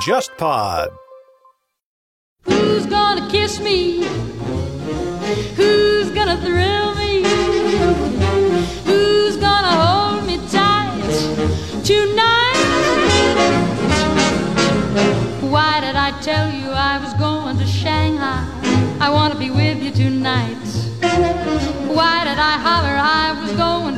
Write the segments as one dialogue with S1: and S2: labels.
S1: JustPod。Who's gonna kiss me? Who's gonna thrill me? Who's gonna hold me tight tonight? Why did I tell you I was going to Shanghai? I wanna be with you tonight. Why did I holler I was going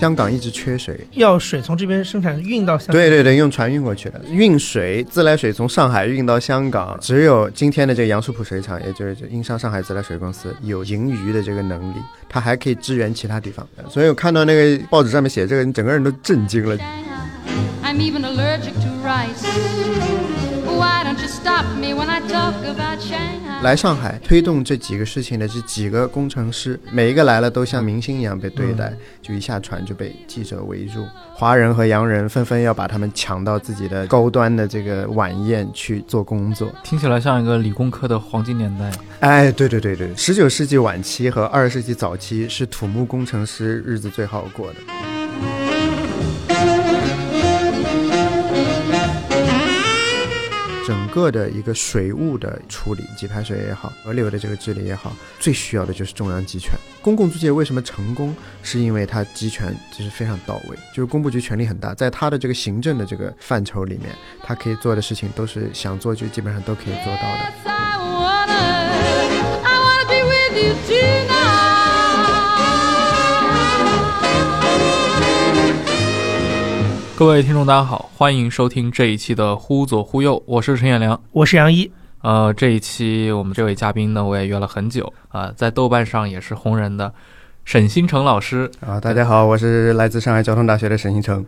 S2: 香港一直缺水，
S3: 要水从这边生产运到香港。
S2: 对对对，用船运过去的，运水自来水从上海运到香港，只有今天的这个杨树浦水厂，也就是英商上海自来水公司有盈余的这个能力，它还可以支援其他地方。所以我看到那个报纸上面写这个，你整个人都震惊了。
S1: I'm even allergic to rice. Why don't you stop me when I talk about Shanghai?
S2: 来上海推动这几个事情的这几个工程师，每一个来了都像明星一样被对待，就一下船就被记者围住，华人和洋人纷纷要把他们抢到自己的高端的这个晚宴去做工作。
S4: 听起来像一个理工科的黄金年代。
S2: 哎，对对对对，十九世纪晚期和二十世纪早期是土木工程师日子最好过的。个的一个水务的处理，给排水也好，河流的这个治理也好，最需要的就是中央集权。公共租界为什么成功？是因为它集权就是非常到位，就是工部局权力很大，在它的这个行政的这个范畴里面，它可以做的事情都是想做就基本上都可以做到的。
S4: 各位听众，大家好，欢迎收听这一期的《忽左忽右》，我是陈彦良。
S3: 我是杨一，
S4: 呃，这一期我们这位嘉宾呢，我也约了很久啊、在豆瓣上也是红人的沈新成老师。
S2: 啊，大家好，我是来自上海交通大学的沈新成。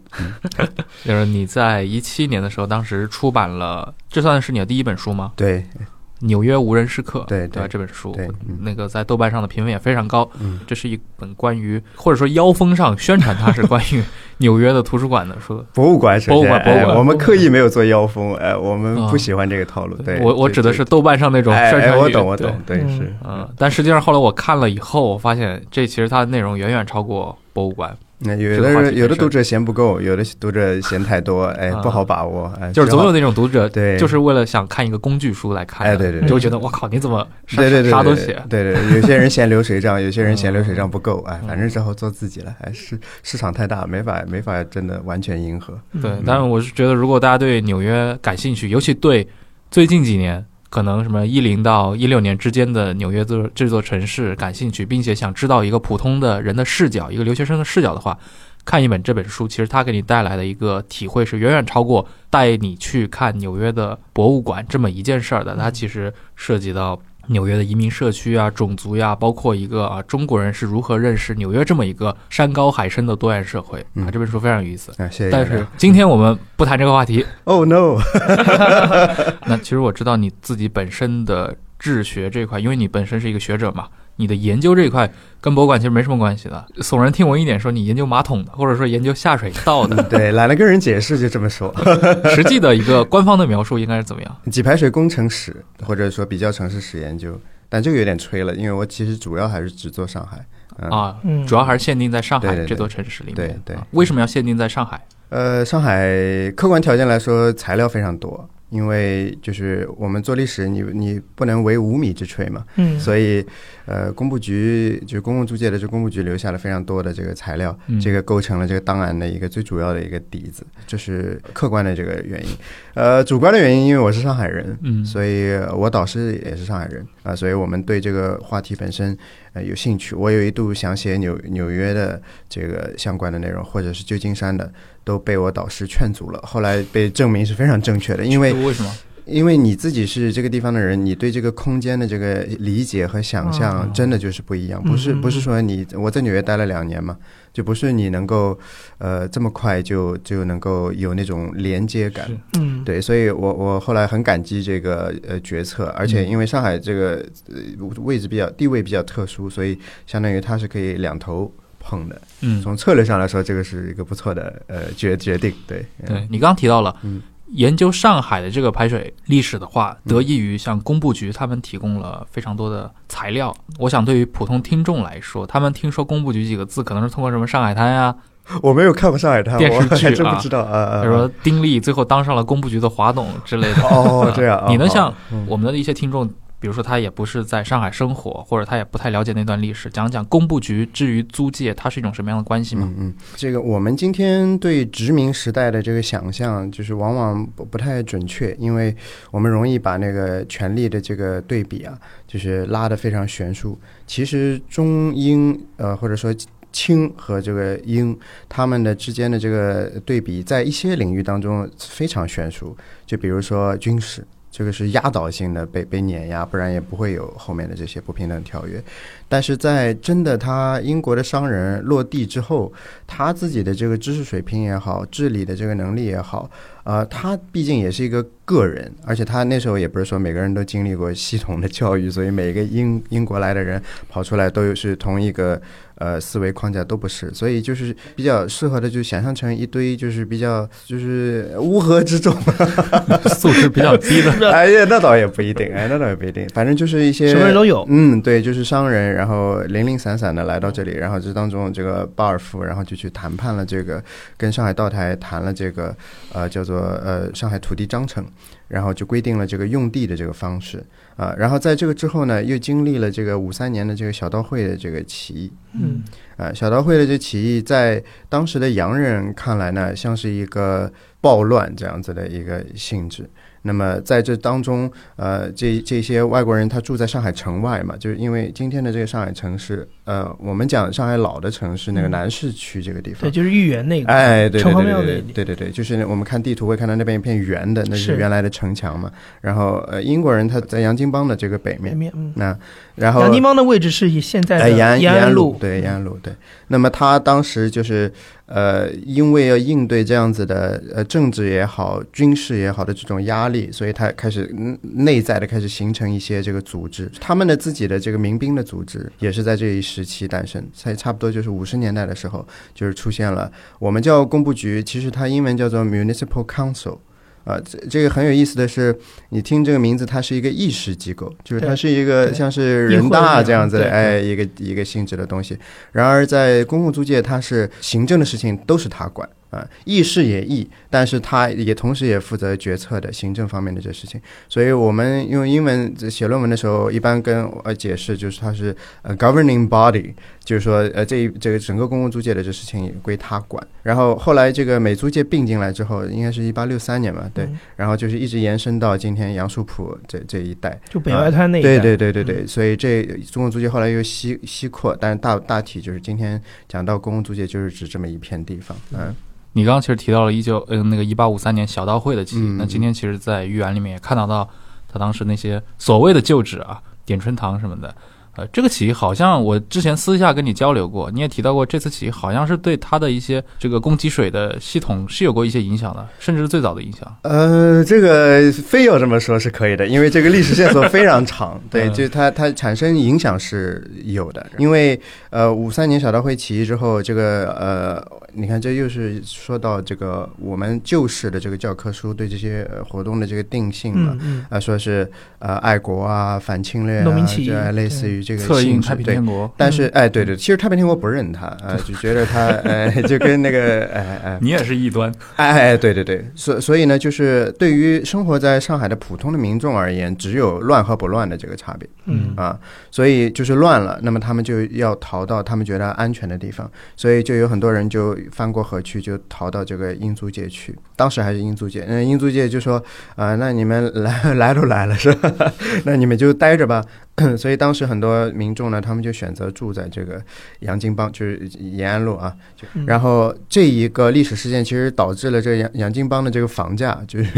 S4: 就是你在一七年的时候，当时出版了，这算是你的第一本书吗？
S2: 对，《
S4: 纽约无人时刻》
S2: 对
S4: 对吧？这本书那个在豆瓣上的评分也非常高。
S2: 嗯，
S4: 这是一本关于或者说妖风上宣传它是关于 纽约的图书馆的书。
S2: 博物馆
S4: 博物馆博物馆
S2: 哎我们刻意没有做妖风，哎，我们
S4: 啊
S2: 不喜欢这个套路。对，
S4: 我我指的是豆瓣上那种
S2: 哎哎，
S4: 宣传语
S2: 我懂，我懂，对，
S3: 嗯
S2: 是，
S4: 嗯，但实际上后来我看了以后，我发现这其实它的内容远远超过博物馆，
S2: 那有的人有的读者嫌不够，有的读者嫌太多，哎，
S4: 啊。
S2: 不好把握，哎，
S4: 就是总有那种读者，
S2: 对。
S4: 就是为了想看一个工具书来看的，
S2: 哎对对对
S4: 就觉得我靠，你怎么啥
S2: 对对对，对
S4: 啥都写？
S2: 对对，有些人嫌流水账，有些人嫌流水账不够，哎，
S4: 嗯
S2: 反正只好做自己了，哎，市市场太大，没法没法真的完全迎合。
S4: 对
S3: 嗯，
S4: 但是我是觉得，如果大家对纽约感兴趣，尤其对最近几年可能什么一零到一六年之间的纽约这这座城市感兴趣，并且想知道一个普通的人的视角，一个留学生的视角的话，看一本这本书，其实它给你带来的一个体会是远远超过带你去看纽约的博物馆这么一件事儿的。它其实涉及到。纽约的移民社区啊，种族呀、包括一个啊中国人是如何认识纽约这么一个山高海深的多元社会啊，
S2: 嗯
S4: 这本书非常有意思。
S2: 啊，谢谢。
S4: 但是今天我们不谈这个话题。
S2: Oh no，
S4: 那其实我知道你自己本身的治学这块，因为你本身是一个学者嘛，你的研究这一块跟博物馆其实没什么关系的。耸人听闻一点说你研究马桶的，或者说研究下水道的，
S2: 对，懒得跟人解释，就这么说。
S4: 实际的一个官方的描述应该是怎么样？
S2: 给排水工程史，或者说比较城市史研究，但这个有点吹了，因为我其实主要还是只做上海。嗯、
S4: 啊，
S3: 嗯
S4: 主要还是限定在上海这座城市里面。
S2: 对对
S4: 啊为什么要限定在上海？
S2: 呃，上海客观条件来说，材料非常多，因为就是我们做历史，你你不能为无米之炊嘛，
S3: 嗯，
S2: 所以呃，工部局就是公共租界的这工部局留下了非常多的这个材料，
S4: 嗯
S2: 这个构成了这个档案的一个最主要的一个底子，这是客观的这个原因。呃，主观的原因，因为我是上海人，
S4: 嗯
S2: 所以我导师也是上海人啊、所以我们对这个话题本身呃有兴趣。我有一度想写纽纽约的这个相关的内容，或者是旧金山的，都被我导师劝阻了。后来被证明是非常正确的，因为
S4: 为什么？
S2: 因为你自己是这个地方的人，你对这个空间的这个理解和想
S4: 哦
S2: 象真的就是不一样。不是不是说你我在纽约待了两年嘛，就不是你能够呃这么快就就能够有那种连接感。
S3: 嗯，
S2: 对，所以我我后来很感激这个呃决策，而且
S4: 嗯
S2: 因为上海这个呃位置比较地位比较特殊，所以相当于它是可以两头碰的。
S4: 嗯，
S2: 从策略上来说，这个是一个不错的呃决决定。对，
S4: 对你刚刚提到了，
S2: 嗯
S4: 研究上海的这个排水历史的话，
S2: 嗯
S4: 得益于像工部局他们提供了非常多的材料。我想对于普通听众来说，他们听说工部局几个字，可能是通过什么上海滩呀、
S2: 我没有看过上海滩，
S4: 电视
S2: 我还
S4: 剧啊
S2: 真不知道啊啊。
S4: 比如说丁力最后当上了工部局的华董之类的。
S2: 哦，这样啊，
S4: 你能像我们的一些听众，比如说他也不是在上海生活，或者他也不太了解那段历史，讲讲工部局至于租界，它是一种什么样的关系吗？
S2: 嗯，这个我们今天对殖民时代的这个想象，就是往往不不太准确，因为我们容易把那个权力的这个对比啊，就是拉得非常悬殊。其实中英呃，或者说清和这个英，他们的之间的这个对比，在一些领域当中非常悬殊。就比如说军事，这个是压倒性的被被碾压，不然也不会有后面的这些不平等条约。但是在真的他英国的商人落地之后，他自己的这个知识水平也好，治理的这个能力也好，呃，他毕竟也是一个个人，而且他那时候也不是说每个人都经历过系统的教育，所以每一个英英国来的人跑出来都是同一个呃思维框架都不是，所以就是比较适合的，就想象成一堆就是比较就是乌合之众，
S4: 素质比较低的，
S2: 哎呀，那倒也不一定，哎，那倒也不一定，反正就是一些
S3: 什么人都有。
S2: 嗯，对，就是商人，然后零零散散的来到这里，然后这当中这个鲍尔夫，然后就去谈判了这个，跟上海道台谈了这个，呃，叫做呃上海土地章程，然后就规定了这个用地的这个方式啊、然后在这个之后呢，又经历了这个五三年的这个小刀会的这个起义，
S3: 嗯，
S2: 啊，小刀会的这起义在当时的洋人看来呢，像是一个暴乱这样子的一个性质。那么在这当中，呃，这这些外国人他住在上海城外嘛，就是因为今天的这个上海城市，呃，我们讲上海老的城市那个
S3: 嗯。
S2: 南市区这个地方。
S3: 对，，就是豫园那个，
S2: 哎，对对
S3: 城隍
S2: 对对对对对对，就是我们看地图会看到那边一片圆的，那是
S3: 是。
S2: 原来的城墙嘛。然后呃，英国人他在洋泾浜的这个北面，
S3: 北面，嗯，
S2: 那然后
S3: 洋泾浜的位置是以现在的
S2: 延安
S3: 路，
S2: 对延安路，对。那么他当时就是呃，因为要应对这样子的呃政治也好、军事也好的这种压力，所以他开始内在的开始形成一些这个组织。他们的自己的这个民兵的组织也是在这一时期诞生，在差不多就是五十年代的时候，就是出现了我们叫工部局，其实它英文叫做 Municipal Council。啊，这这个很有意思的是，你听这个名字，它是一个意识机构，就是它是一个像是人大这样子的，
S3: 对。
S2: 哎，一个一个性质的东西。然而，在公共租界，它是行政的事情都是他管啊，议事也议，但是他也同时也负责决策的行政方面的这事情。所以我们用英文写论文的时候，一般跟呃解释就是它是呃 governing body，就是说呃这一这个整个公共租界的这事情也归他管。然后后来这个美租界并进来之后，应该是一八六三年吧，对，
S3: 嗯
S2: 然后就是一直延伸到今天杨树浦这这一带。
S3: 就北外滩那一带，
S2: 对对对对对，所以这公共租界后来又西西扩，但是大大体就是今天讲到公共租界，就是指这么一片地方。嗯，
S4: 你刚刚其实提到了一九嗯那个一八五三年小刀会的起义，
S2: 嗯
S4: 那今天其实，在豫园里面也看到到他当时那些所谓的旧址啊，点春堂什么的。呃，这个起义好像我之前私下跟你交流过，你也提到过，这次起义好像是对他的一些这个供给水的系统是有过一些影响的，甚至是最早的影响。
S2: 呃，这个非要这么说是可以的，因为这个历史线索非常长。对，
S4: 嗯
S2: 就它它产生影响是有的，因为呃五三年小刀会起义之后，这个呃，你看这又是说到这个我们旧式的这个教科书对这些呃活动的这个定性了。
S3: 嗯嗯，
S2: 啊，说是呃爱国啊、反侵略啊，
S3: 农民起义
S2: 这类似于这个
S4: 策应
S2: 性质对
S4: 太平天国，
S2: 但是，哎，对对，其实太平天国不认他，呃，就觉得他，哎，就跟那个，哎哎。
S4: 你也是异端。
S2: 哎哎，对对对，所所以呢，就是对于生活在上海的普通的民众而言，只有乱和不乱的这个差别
S3: 嗯。
S2: 啊，所以就是乱了，那么他们就要逃到他们觉得安全的地方，所以就有很多人就翻过河去，就逃到这个英租界去。当时还是英租界，那英租界就说，啊、那你们来 来都来了是吧？那你们就待着吧。所以当时很多民众呢，他们就选择住在这个洋泾浜，就是延安路啊。然后这一个历史事件，其实导致了这个洋洋泾浜的这个房价，就 是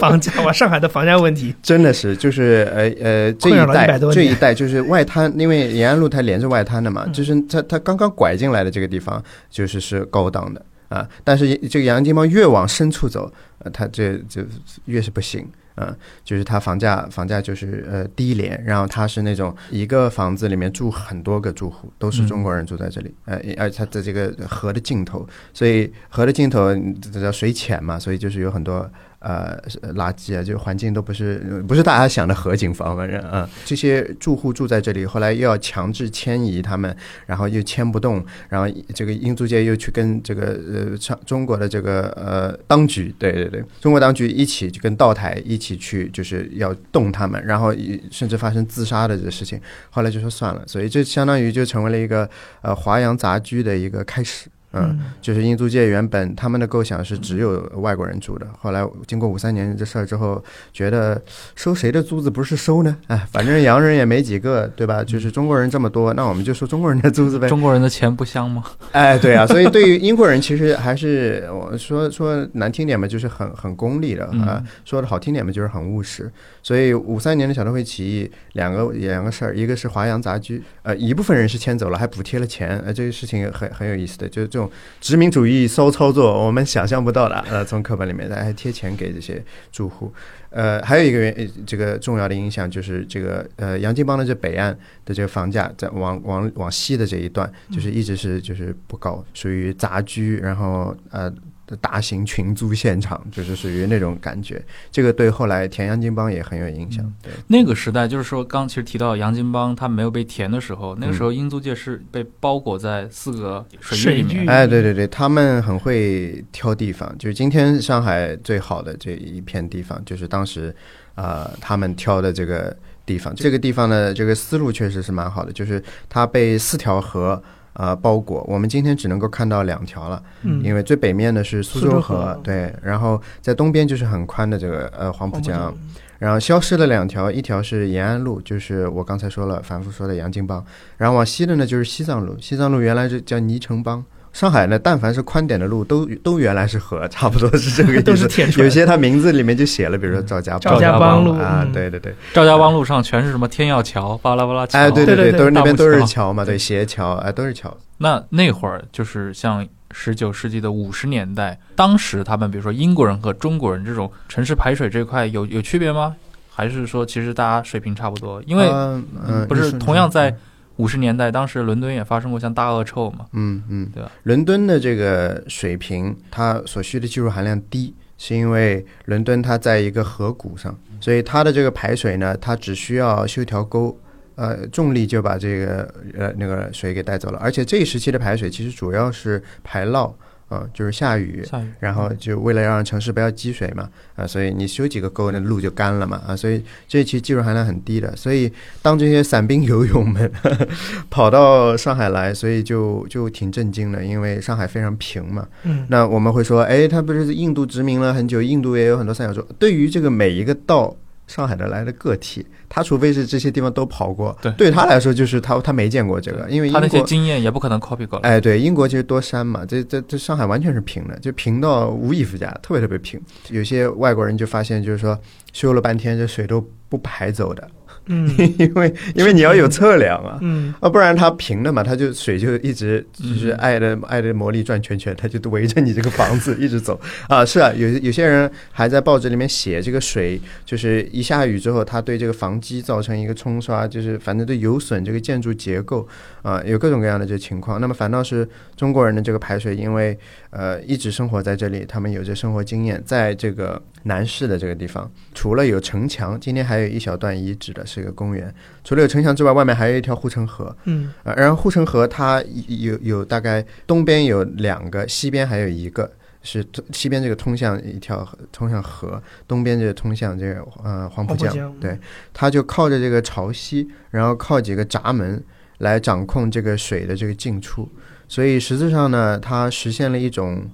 S3: 房价哇，上海的房价问题，
S2: 真的是就是呃呃这一带
S3: 100多年
S2: 这一带就是外滩，因为延安路它连着外滩的嘛，
S3: 嗯
S2: 就是它它刚刚拐进来的这个地方，就是是高档的啊。但是这个洋泾浜越往深处走，呃，它这就越是不行。啊，就是它房价房价就是呃低廉，然后它是那种一个房子里面住很多个住户，都是中国人住在这里，呃，而且它的这个河的尽头，所以河的尽头这叫水浅嘛，所以就是有很多呃垃圾啊，就环境都不是不是大家想的河景房，反正啊，这些住户住在这里，后来又要强制迁移他们，然后又迁不动，然后这个英租界又去跟这个呃上中国的这个呃当局，对对对，中国当局一起就跟道台一起去，就是要动他们，然后甚至发生自杀的这个事情，后来就说算了，所以这相当于就成为了一个呃华阳杂居的一个开始。嗯，就是英租界原本他们的构想是只有外国人住的，后来经过五三年这事儿之后，觉得收谁的租子不是收呢？哎，反正洋人也没几个，对吧？就是中国人这么多，那我们就收中国人的租子呗。
S4: 中国人的钱不香吗？
S2: 哎，对啊，所以对于英国人，其实还是我说说难听点嘛，就是很很功利的啊；说的好听点嘛，就是很务实。所以五三年的小刀会起义，两个两个事儿，一个是华洋杂居，呃，一部分人是迁走了，还补贴了钱，呃，这个事情很很有意思的，就是这种。殖民主义骚操作，我们想象不到的。呃，从课本里面，他还贴钱给这些住户。呃，还有一个原，这个重要的影响就是这个呃，洋泾浜的这北岸的这个房价，在往往往西的这一段，就是一直是就是不高，属于杂居，然后呃。的大型群租现场，就是属于那种感觉。这个对后来填洋金帮也很有影响。对，
S4: 那个时代就是说，刚其实提到洋泾浜它没有被填的时候，那个时候英租界是被包裹在四个水域里面。
S2: 哎，对对对，他们很会挑地方。就是今天上海最好的这一片地方，就是当时啊他们挑的这个地方。这个地方的这个思路确实是蛮好的，就是它被四条河。呃，包裹我们今天只能够看到两条了，嗯，因为最北面的是苏州河，对，然后在东边就是很宽的这个呃黄浦江，然后消失了两条，一条是延安路，就是我刚才说了反复说的杨泾浜，然后往西的呢就是西藏路，西藏路原来是叫泥城浜。上海呢，但凡是宽点的路，都都原来是河，差不多是这个 意思。
S3: 都是填
S2: 有些它名字里面就写了，比如说赵家
S3: 赵家浜路
S2: 啊，对对对，
S4: 赵家浜路上全是什么天耀桥、巴拉巴拉桥，
S2: 哎，对
S3: 对
S2: 对，都是那边都是桥嘛，对，斜桥，哎，都是桥。
S4: 那那会儿就是像十九世纪的五十年代，当时他们比如说英国人和中国人这种城市排水这块有有区别吗？还是说其实大家水平差不多？因为嗯不是同样在。五十年代，当时伦敦也发生过像大恶臭嘛，
S2: 嗯嗯，
S4: 对吧？
S2: 伦敦的这个水平，它所需的技术含量低，是因为伦敦它在一个河谷上，所以它的这个排水呢，它只需要修条沟，呃，重力就把这个呃那个水给带走了。而且这一时期的排水其实主要是排涝。嗯，就是下雨，
S4: 下雨，
S2: 然后就为了让城市不要积水嘛，啊，所以你修几个沟，那路就干了嘛，啊，所以这其实技术含量很低的。所以当这些散兵 游勇们 跑到上海来，所以就就挺震惊的，因为上海非常平嘛。
S3: 嗯，
S2: 那我们会说，哎，他不是印度殖民了很久，印度也有很多三角洲。对于这个每一个到上海的来的个体。他除非是这些地方都跑过，
S4: 对，
S2: 对他来说就是他他没见过这个，因为
S4: 他那些经验也不可能 copy 过来。
S2: 哎，对，英国其实多山嘛，这这这上海完全是平的，就平到无以复加，特别特别平。有些外国人就发现，就是说修了半天，这水都不排走的。
S3: 嗯，
S2: 因为因为你要有测量啊，
S3: 嗯，
S2: 啊，不然它平的嘛，它就水就一直就是爱的爱的魔力转圈圈，它就围着你这个房子一直走 啊。是啊，有有些人还在报纸里面写这个水，就是一下雨之后，它对这个房基造成一个冲刷，就是反正都有损这个建筑结构啊，有各种各样的这情况。那么反倒是中国人的这个排水，因为呃一直生活在这里，他们有着生活经验，在这个南市的这个地方，除了有城墙，今天还有一小段遗址的。是一个公园除了有城墙之外，外面还有一条护城河。
S3: 嗯，
S2: 呃，然后护城河它有有大概东边有两个，西边还有一个，是西边这个通向一条通向河，东边这个通向这个呃黄浦江。对，它就靠着这个潮汐，然后靠几个闸门来掌控这个水的这个进出，所以实质上呢，它实现了一种。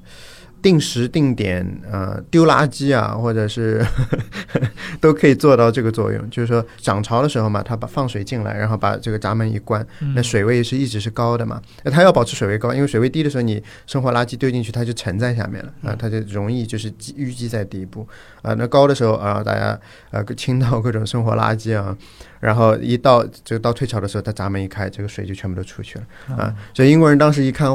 S2: 定时定点，呃，丢垃圾啊，或者是 都可以做到这个作用。就是说涨潮的时候嘛，它把放水进来，然后把这个闸门一关，那水位是一直是高的嘛。那它要保持水位高，因为水位低的时候，你生活垃圾丢进去，它就沉在下面了啊，它就容易就是积淤积在底部啊。那高的时候啊，大家呃倾倒各种生活垃圾啊，然后一到就到退潮的时候，它闸门一开，这个水就全部都出去了啊。所以英国人当时一看。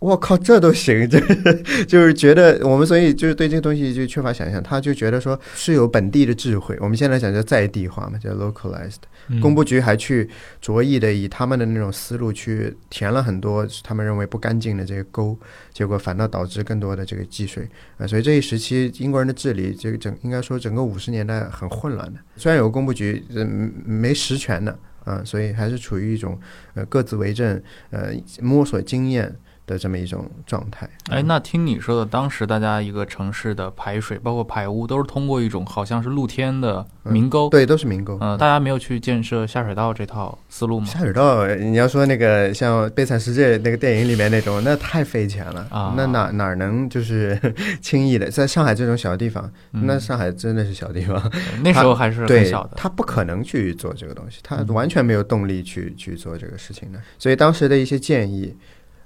S2: 我靠，这都行，就是就是觉得我们所以就是对这个东西就缺乏想象，他就觉得说是有本地的智慧。我们现在讲叫在地化嘛，叫 localized。
S4: 嗯
S2: 工部局还去着意的以他们的那种思路去填了很多他们认为不干净的这个沟，结果反倒导致更多的这个积水啊、所以这一时期英国人的治理，这个整应该说整个五十年代很混乱的。虽然有个工部局，呃，没实权的啊、所以还是处于一种呃各自为政，呃摸索经验的这么一种状态。
S4: 哎，那听你说的，当时大家一个城市的排水，包括排污，都是通过一种好像是露天的明沟。
S2: 对，都是明沟。
S4: 嗯、大家没有去建设下水道这套思路吗？
S2: 下水道，你要说那个像《悲惨世界》那个电影里面那种，那太费钱了
S4: 啊
S2: 那哪哪能就是 轻易的，在上海这种小地方，
S4: 嗯
S2: 那上海真的是小地方，
S4: 那时候还是很小的。
S2: 他不可能去做这个东西，他
S4: 嗯
S2: 完全没有动力去去做这个事情的。所以当时的一些建议，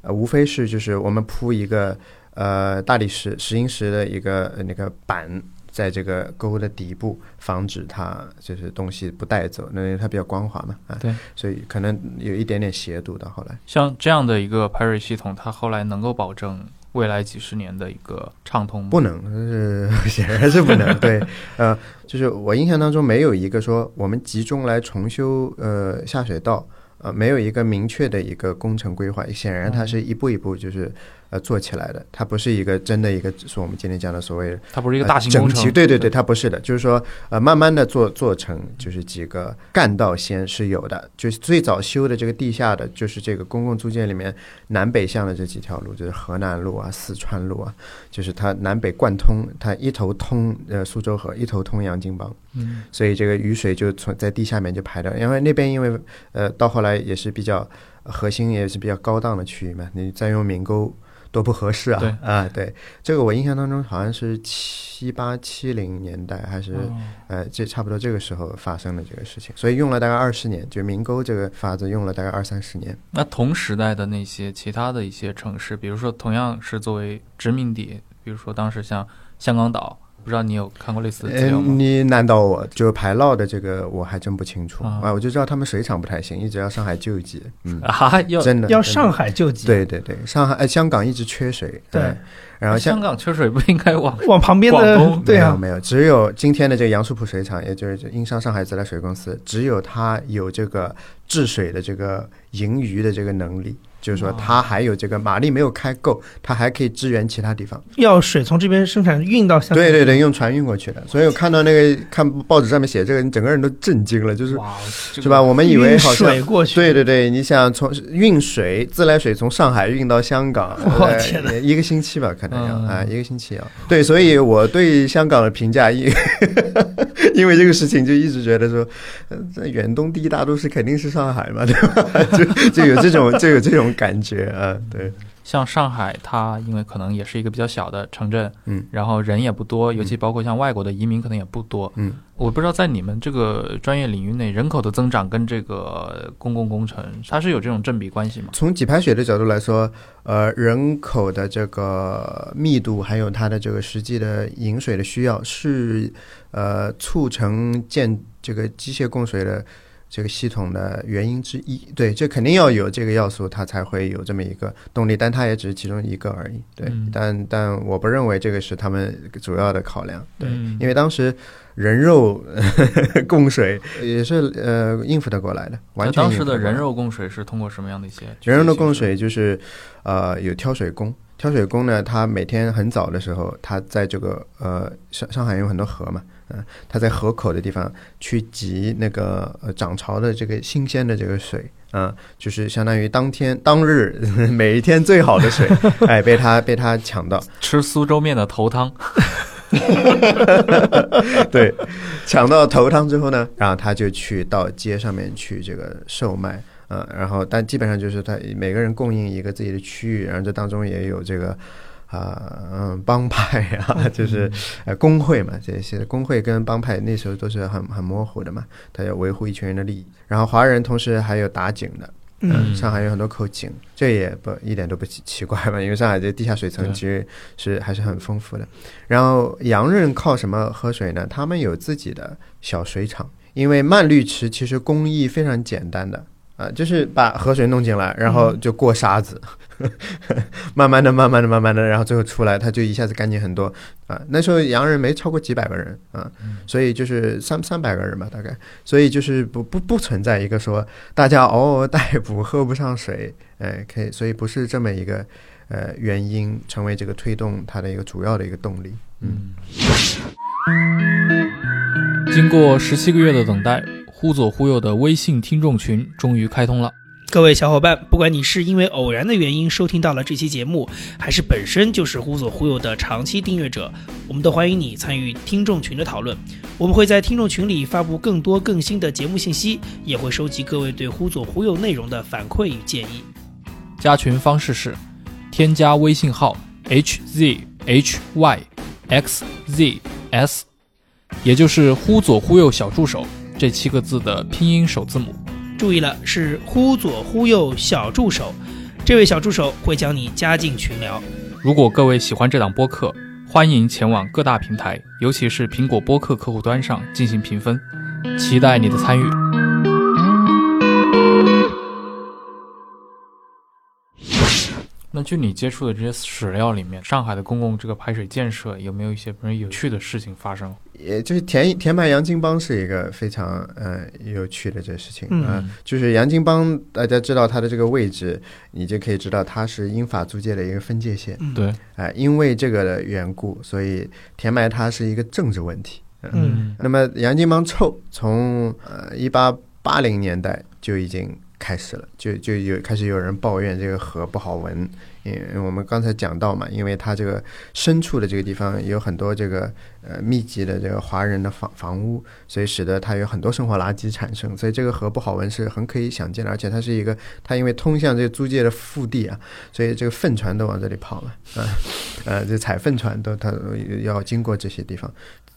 S2: 呃，无非是就是我们铺一个呃大理石石英石的一个呃那个板。在这个沟的底部，防止它就是东西不带走，那因为它比较光滑嘛，啊，
S4: 对，
S2: 所以可能有一点点斜度到后来。
S4: 像这样的一个排水系统，它后来能够保证未来几十年的一个畅通吗？
S2: 不能，是显然是不能。对，呃，就是我印象当中没有一个说我们集中来重修呃下水道，呃，没有一个明确的一个工程规划。显然它是一步一步就是呃做起来的，它不是一个真的一个是我们今天讲的所谓的
S4: 它不是一个大型工程。
S2: 齐对对对，它不是的，就是说呃，慢慢的做做成，就是几个干道线是有的，就是最早修的这个地下的，就是这个公共租界里面南北向的这几条路，就是河南路啊、四川路啊，就是它南北贯通，它一头通呃苏州河，一头通洋泾浜，
S4: 嗯，
S2: 所以这个雨水就从在地下面就排掉，因为那边因为呃到后来也是比较呃核心也是比较高档的区域嘛，你再用明沟多不合适啊！
S4: 对
S2: 啊，对，这个我印象当中好像是七八七零年代还是、
S4: 哦
S2: 呃这差不多这个时候发生的这个事情，所以用了大概二十年，就明沟这个法子用了大概二三十年。
S4: 那同时代的那些其他的一些城市，比如说同样是作为殖民地，比如说当时像香港岛，不知道你有看过类似的资
S2: 呃，
S4: 料吗？
S2: 你难倒我，就排涝的这个我还真不清楚。
S4: 啊。
S2: 啊，我就知道他们水厂不太行，一直要上海救济，嗯，
S4: 啊，要
S2: 真的
S3: 要上海救济，，
S2: 对对对，上海、呃、香港一直缺水，
S3: 对。
S2: 哎然后
S4: 香
S2: 香
S4: 港缺水不应该往
S3: 往旁边的对啊，
S2: 没有没有，只有今天的这个杨树浦水厂，也就是英商上海自来水公司，只有它有这个治水的这个盈余的这个能力，就是说它还有这个马力没有开够，它还可以支援其他地方。
S3: 要水从这边生产运到香港，
S2: 对对对，用船运过去的。所以我看到那个看报纸上面写这个，你整个人都震惊了，就是，
S4: 这个
S2: 是吧？？我们以为好像
S3: 水过去，
S2: 对对对，你想从运水自来水从上海运到香港，呃
S3: 我天哪
S2: 一个星期吧，可能要
S4: 嗯
S2: 啊、一个星期要。对，所以我对香港的评价，因 因为这个事情就一直觉得说，远东第一大都市肯定是上海嘛，对吧？就就有这种就有这种感觉啊，对，
S4: 像上海，它因为可能也是一个比较小的城镇，
S2: 嗯，
S4: 然后人也不多，尤其包括像外国的移民可能也不多，
S2: 嗯，
S4: 我不知道在你们这个专业领域内，人口的增长跟这个公共工程，它是有这种正比关系吗？
S2: 从给排水的角度来说，呃，人口的这个密度，还有它的这个实际的饮水的需要，是呃促成建这个机械供水的这个系统的原因之一。对，这肯定要有这个要素，它才会有这么一个动力，但它也只是其中一个而已。对，
S4: 嗯
S2: 但但我不认为这个是他们主要的考量。对，
S4: 嗯
S2: 因为当时人肉 供水也是呃应付得过来的，完全
S4: 当时的人肉供水是通过什么样的一些
S2: 人肉的供？水就是，呃，有挑水工。挑水工呢，他每天很早的时候，他在这个呃上上海有很多河嘛，嗯、他在河口的地方去集那个呃涨潮的这个新鲜的这个水，啊、就是相当于当天当日 每一天最好的水，哎，被他被他抢到，
S4: 吃苏州面的头汤，
S2: 对，抢到头汤之后呢，然后他就去到街上面去这个售卖，呃，然后但基本上就是他每个人供应一个自己的区域，然后这当中也有这个。啊，嗯，帮派啊，就是呃工会嘛，这些工会跟帮派那时候都是很很模糊的嘛，他要维护一群人的利益。然后华人同时还有打井的，
S3: 嗯，
S2: 上海有很多口井，这也不一点都不奇奇怪嘛，因为上海这地下水层其实是还是很丰富的。然后洋人靠什么喝水呢？他们有自己的小水厂，因为慢滤池其实工艺非常简单的。啊，就是把河水弄进来，然后就过沙子，慢慢的、慢慢的、慢慢的，然后最后出来，他就一下子干净很多啊。那时候洋人没超过几百个人啊，所以就是三三百个人吧，大概，所以就是不不不存在一个说大家嗷嗷待哺，喝不上水，哎，可以，所以不是这么一个呃原因成为这个推动它的一个主要的一个动力，嗯。
S4: 经过十七个月的等待，忽左忽右的微信听众群终于开通了。
S3: 各位小伙伴，不管你是因为偶然的原因收听到了这期节目，还是本身就是忽左忽右的长期订阅者，我们都欢迎你参与听众群的讨论。我们会在听众群里发布更多更新的节目信息，也会收集各位对忽左忽右内容的反馈与建议。
S4: 加群方式是添加微信号 h z h y x z s，也就是忽左忽右小助手这七个字的拼音首字母。
S3: 注意了，是忽左忽右小助手，这位小助手会将你加进群聊。
S4: 如果各位喜欢这档播客，欢迎前往各大平台，尤其是苹果播客客户端上进行评分，期待你的参与。那据你接触的这些史料里面，上海的公共这个排水建设有没有一些非常有趣的事情发生？
S2: 也就是填填埋洋泾浜是一个非常呃有趣的这事情啊、
S3: 嗯
S2: 就是洋泾浜，大家知道它的这个位置，你就可以知道它是英法租界的一个分界线。
S3: 嗯
S4: 对，
S2: 啊、因为这个的缘故，所以填埋它是一个政治问题。
S3: 嗯
S2: 那么洋泾浜臭从呃一八八零年代就已经开始了，就就有开始有人抱怨这个河不好闻，因为我们刚才讲到嘛，因为它这个深处的这个地方有很多这个呃密集的这个华人的房房屋，所以使得它有很多生活垃圾产生，所以这个河不好闻是很可以想见的，而且它是一个它因为通向这个租界的腹地啊，所以这个粪船都往这里跑了，啊呃这采粪船都它要经过这些地方。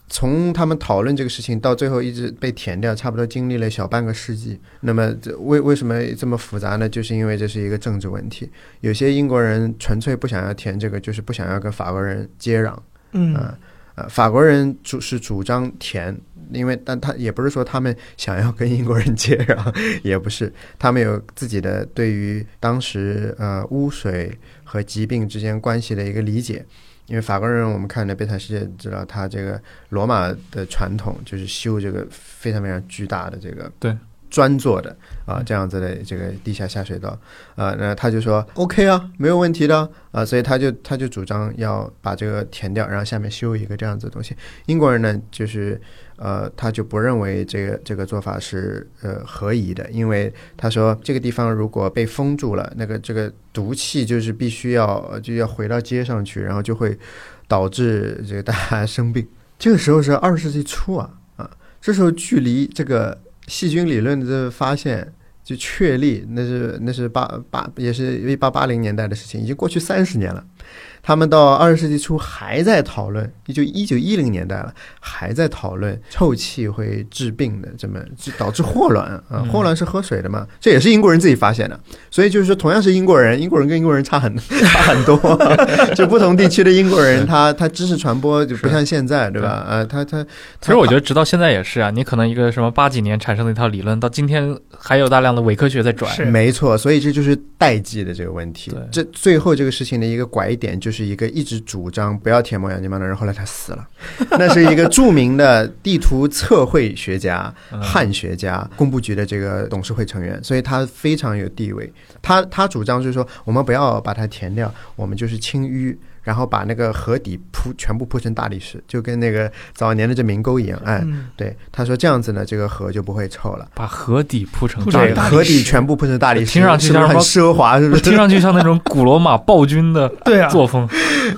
S2: 从他们讨论这个事情到最后一直被填掉，差不多经历了小半个世纪。那么这为为什么这么复杂呢？就是因为这是一个政治问题。有些英国人纯粹不想要填这个，就是不想要跟法国人接壤。
S3: 嗯
S2: 啊呃，法国人主是主张填，因为但他也不是说他们想要跟英国人接壤，也不是，他们有自己的对于当时呃污水和疾病之间关系的一个理解。因为法国人，我们看的《悲惨世界》知道，他这个罗马的传统就是修这个非常非常巨大的这个
S4: 对。
S2: 专做的啊这样子的这个地下下水道啊，那他就说 OK 啊，没有问题的啊，所以他就他就主张要把这个填掉，然后下面修一个这样子的东西。英国人呢，就是呃，他就不认为这个这个做法是呃合宜的，因为他说这个地方如果被封住了，那个这个毒气就是必须要就要回到街上去，然后就会导致这个大家生病。这个时候是二十世纪初啊啊，这时候距离这个细菌理论的发现就确立，那是那是八八也是一八八零年代的事情，已经过去三十年了。他们到二十世纪初还在讨论，也就一九一零年代了，还在讨论臭气会治病的，这么就导致霍乱啊，
S4: 嗯
S2: 霍乱是喝水的嘛，这也是英国人自己发现的。所以就是说，同样是英国人，英国人跟英国人差很 差很多，就不同地区的英国人，他他知识传播就不像现在，对吧？呃，他他
S4: 其实我觉得直到现在也是啊，你可能一个什么八几年产生的一套理论，到今天还有大量的伪科学在转。
S2: 没错，所以这就是代际的这个问题
S4: 对。
S2: 这最后这个事情的一个拐点，就是一个一直主张不要填蒙洋泾浜的人，后来他死了。那是一个著名的地图测绘学家、
S4: 嗯
S2: 汉学家，工部局的这个董事会成员，所以他非常有地位。他他主张就是说，我们不要把它填掉，我们就是清淤。然后把那个河底铺全部铺成大理石，就跟那个早年的这明沟一样，哎，
S3: 嗯
S2: 对，他说这样子呢，这个河就不会臭了。
S4: 把河底铺成
S2: 对，
S4: 大理石，
S2: 河底全部铺成大理石，
S4: 听上去
S2: 是是很奢华，是不是？
S4: 听上去像那种古罗马暴君的
S3: 对啊，
S4: 作风。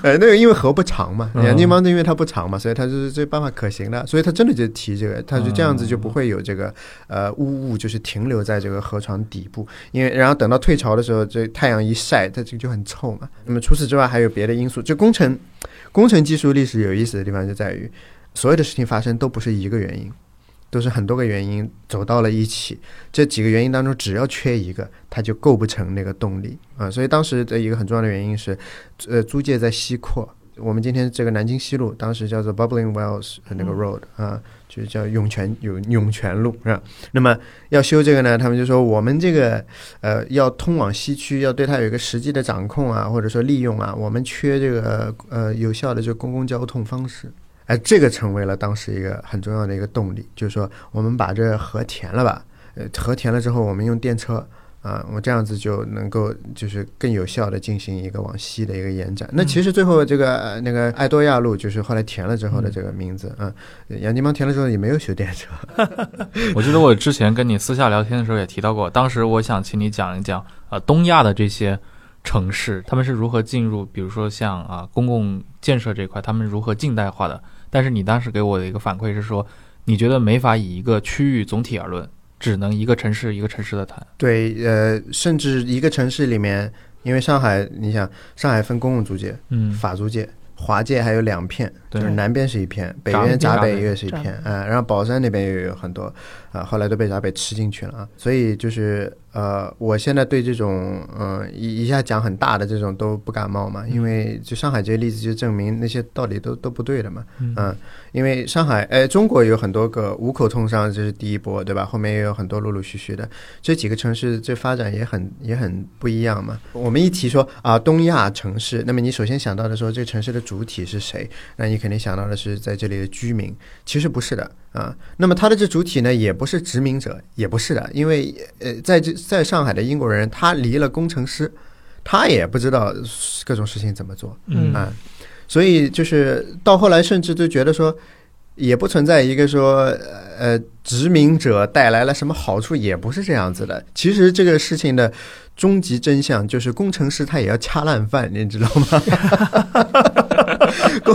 S2: 呃，那个因为河不长嘛，
S4: 嗯
S2: 洋泾浜因为它不长嘛，所以它就是这办法可行的，所以他真的就提这个，他就这样子就不会有这个呃污物就是停留在这个河床底部，因为然后等到退潮的时候，这太阳一晒，它这个就很臭嘛。那么除此之外还有别的因素，就工程工程技术历史有意思的地方就在于，所有的事情发生都不是一个原因。都是很多个原因走到了一起，这几个原因当中，只要缺一个，它就构不成那个动力啊。所以当时的一个很重要的原因是，呃，租界在西扩。我们今天这个南京西路，当时叫做 Bubbling Wells 那个 road 啊，就是叫涌泉有涌泉路是吧？那么要修这个呢，他们就说我们这个呃要通往西区，要对它有一个实际的掌控啊，或者说利用啊，我们缺这个呃有效的这个公共交通方式。哎，这个成为了当时一个很重要的一个动力，就是说我们把这河填了吧，呃，河填了之后，我们用电车啊，我这样子就能够就是更有效的进行一个往西的一个延展。那其实最后这个呃那个爱多亚路就是后来填了之后的这个名字啊，杨金邦填了之后也没有修电车。
S4: 我记得我之前跟你私下聊天的时候也提到过，当时我想请你讲一讲呃东亚的这些城市，他们是如何进入，比如说像啊公共建设这块，他们如何近代化的。但是你当时给我的一个反馈是说，你觉得没法以一个区域总体而论，只能一个城市一个城市的谈。
S2: 对，呃，甚至一个城市里面，因为上海，你想上海分公共租界、
S4: 嗯，
S2: 法租界。华界还有两片，就是南边是一片，北边闸北也是一片，嗯，然后宝山那边也有很多，啊，后来都被闸北吃进去了啊，所以就是呃，我现在对这种嗯一一下讲很大的这种都不感冒嘛，因为就上海这些例子就证明那些道理都都不对的嘛，嗯，因为上海哎，中国有很多个五口通商，这是第一波，对吧？后面也有很多陆陆续续的，这几个城市这发展也很也很不一样嘛。我们一提说啊东亚城市，那么你首先想到的说这个城市的。主体是谁？那你肯定想到的是在这里的居民，其实不是的啊。那么他的这主体呢，也不是殖民者，也不是的，因为呃，在这在上海的英国人，他离了工程师，他也不知道各种事情怎么做，
S3: 嗯
S2: 啊，所以就是到后来，甚至都觉得说，也不存在一个说呃殖民者带来了什么好处，也不是这样子的。其实这个事情的。终极真相就是工程师他也要掐烂饭，你知道吗？工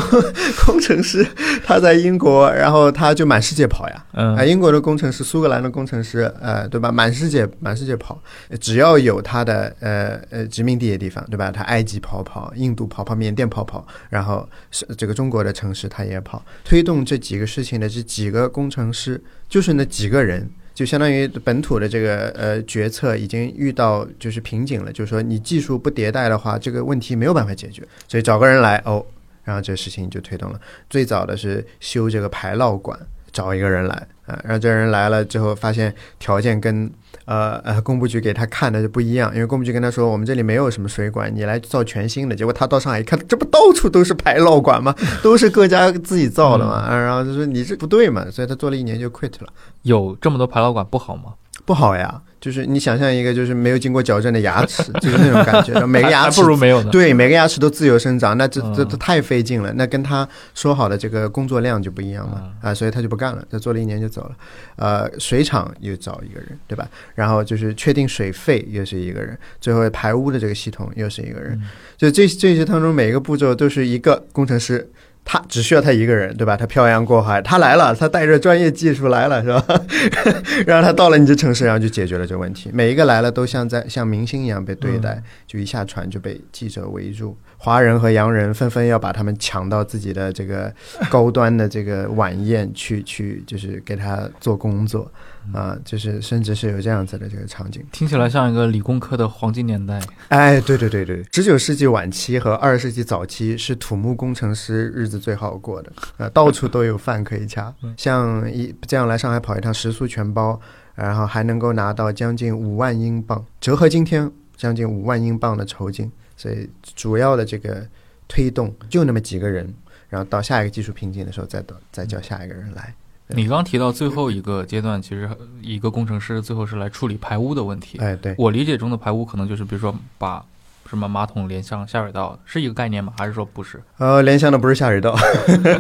S2: 工程师他在英国，然后他就满世界跑呀。
S4: 嗯，
S2: 啊，英国的工程师、苏格兰的工程师，呃，对吧？满世界满世界跑，只要有他的呃呃殖民地的地方，对吧？他埃及跑跑，印度跑跑，缅甸跑跑，然后是这个中国的城市他也跑，推动这几个事情的这几个工程师，就是那几个人。就相当于本土的这个呃决策已经遇到就是瓶颈了，就是说你技术不迭代的话，这个问题没有办法解决，所以找个人来哦，然后这事情就推动了。最早的是修这个排涝管，找一个人来啊，然后这人来了之后，发现条件跟。呃呃，工部局给他看的就不一样，因为工部局跟他说，我们这里没有什么水管，你来造全新的。结果他到上海一看，这不到处都是排涝管吗？都是各家自己造的嘛。然后就说你这不对嘛，所以他做了一年就 quit 了。
S4: 有这么多排涝管不好吗？
S2: 不好呀。就是你想象一个，就是没有经过矫正的牙齿，就是那种感觉。每个牙齿
S4: 不如没有呢。
S2: 对，每个牙齿都自由生长，那这这这太费劲了。那跟他说好的这个工作量就不一样嘛啊，所以他就不干了，他做了一年就走了。呃，水厂又找一个人，对吧？然后就是确定水费又是一个人，最后排污的这个系统又是一个人。就这这些当中每一个步骤都是一个工程师。他只需要他一个人，对吧？他漂洋过海，他来了，他带着专业技术来了，是吧？然后他到了你这城市，然后就解决了这个问题。每一个来了都像在像明星一样被对待，就一下船就被记者围住，华人和洋人纷纷要把他们抢到自己的这个高端的这个晚宴去去，就是给他做工作。啊，就是甚至是有这样子的这个场景，
S4: 听起来像一个理工科的黄金年代。
S2: 哎，对对对对，十九世纪晚期和二十世纪早期是土木工程师日子最好过的，啊，到处都有饭可以掐。像一这样来上海跑一趟，食宿全包，然后还能够拿到将近五万英镑，折合今天将近五万英镑的酬金。所以主要的这个推动就那么几个人，然后到下一个技术瓶颈的时候，再到再叫下一个人来。
S4: 你刚提到最后一个阶段，其实一个工程师最后是来处理排污的问题。
S2: 哎，对
S4: 我理解中的排污，可能就是比如说把什么马桶连上下水道，是一个概念吗？还是说不是？
S2: 呃，连上的不是下水道，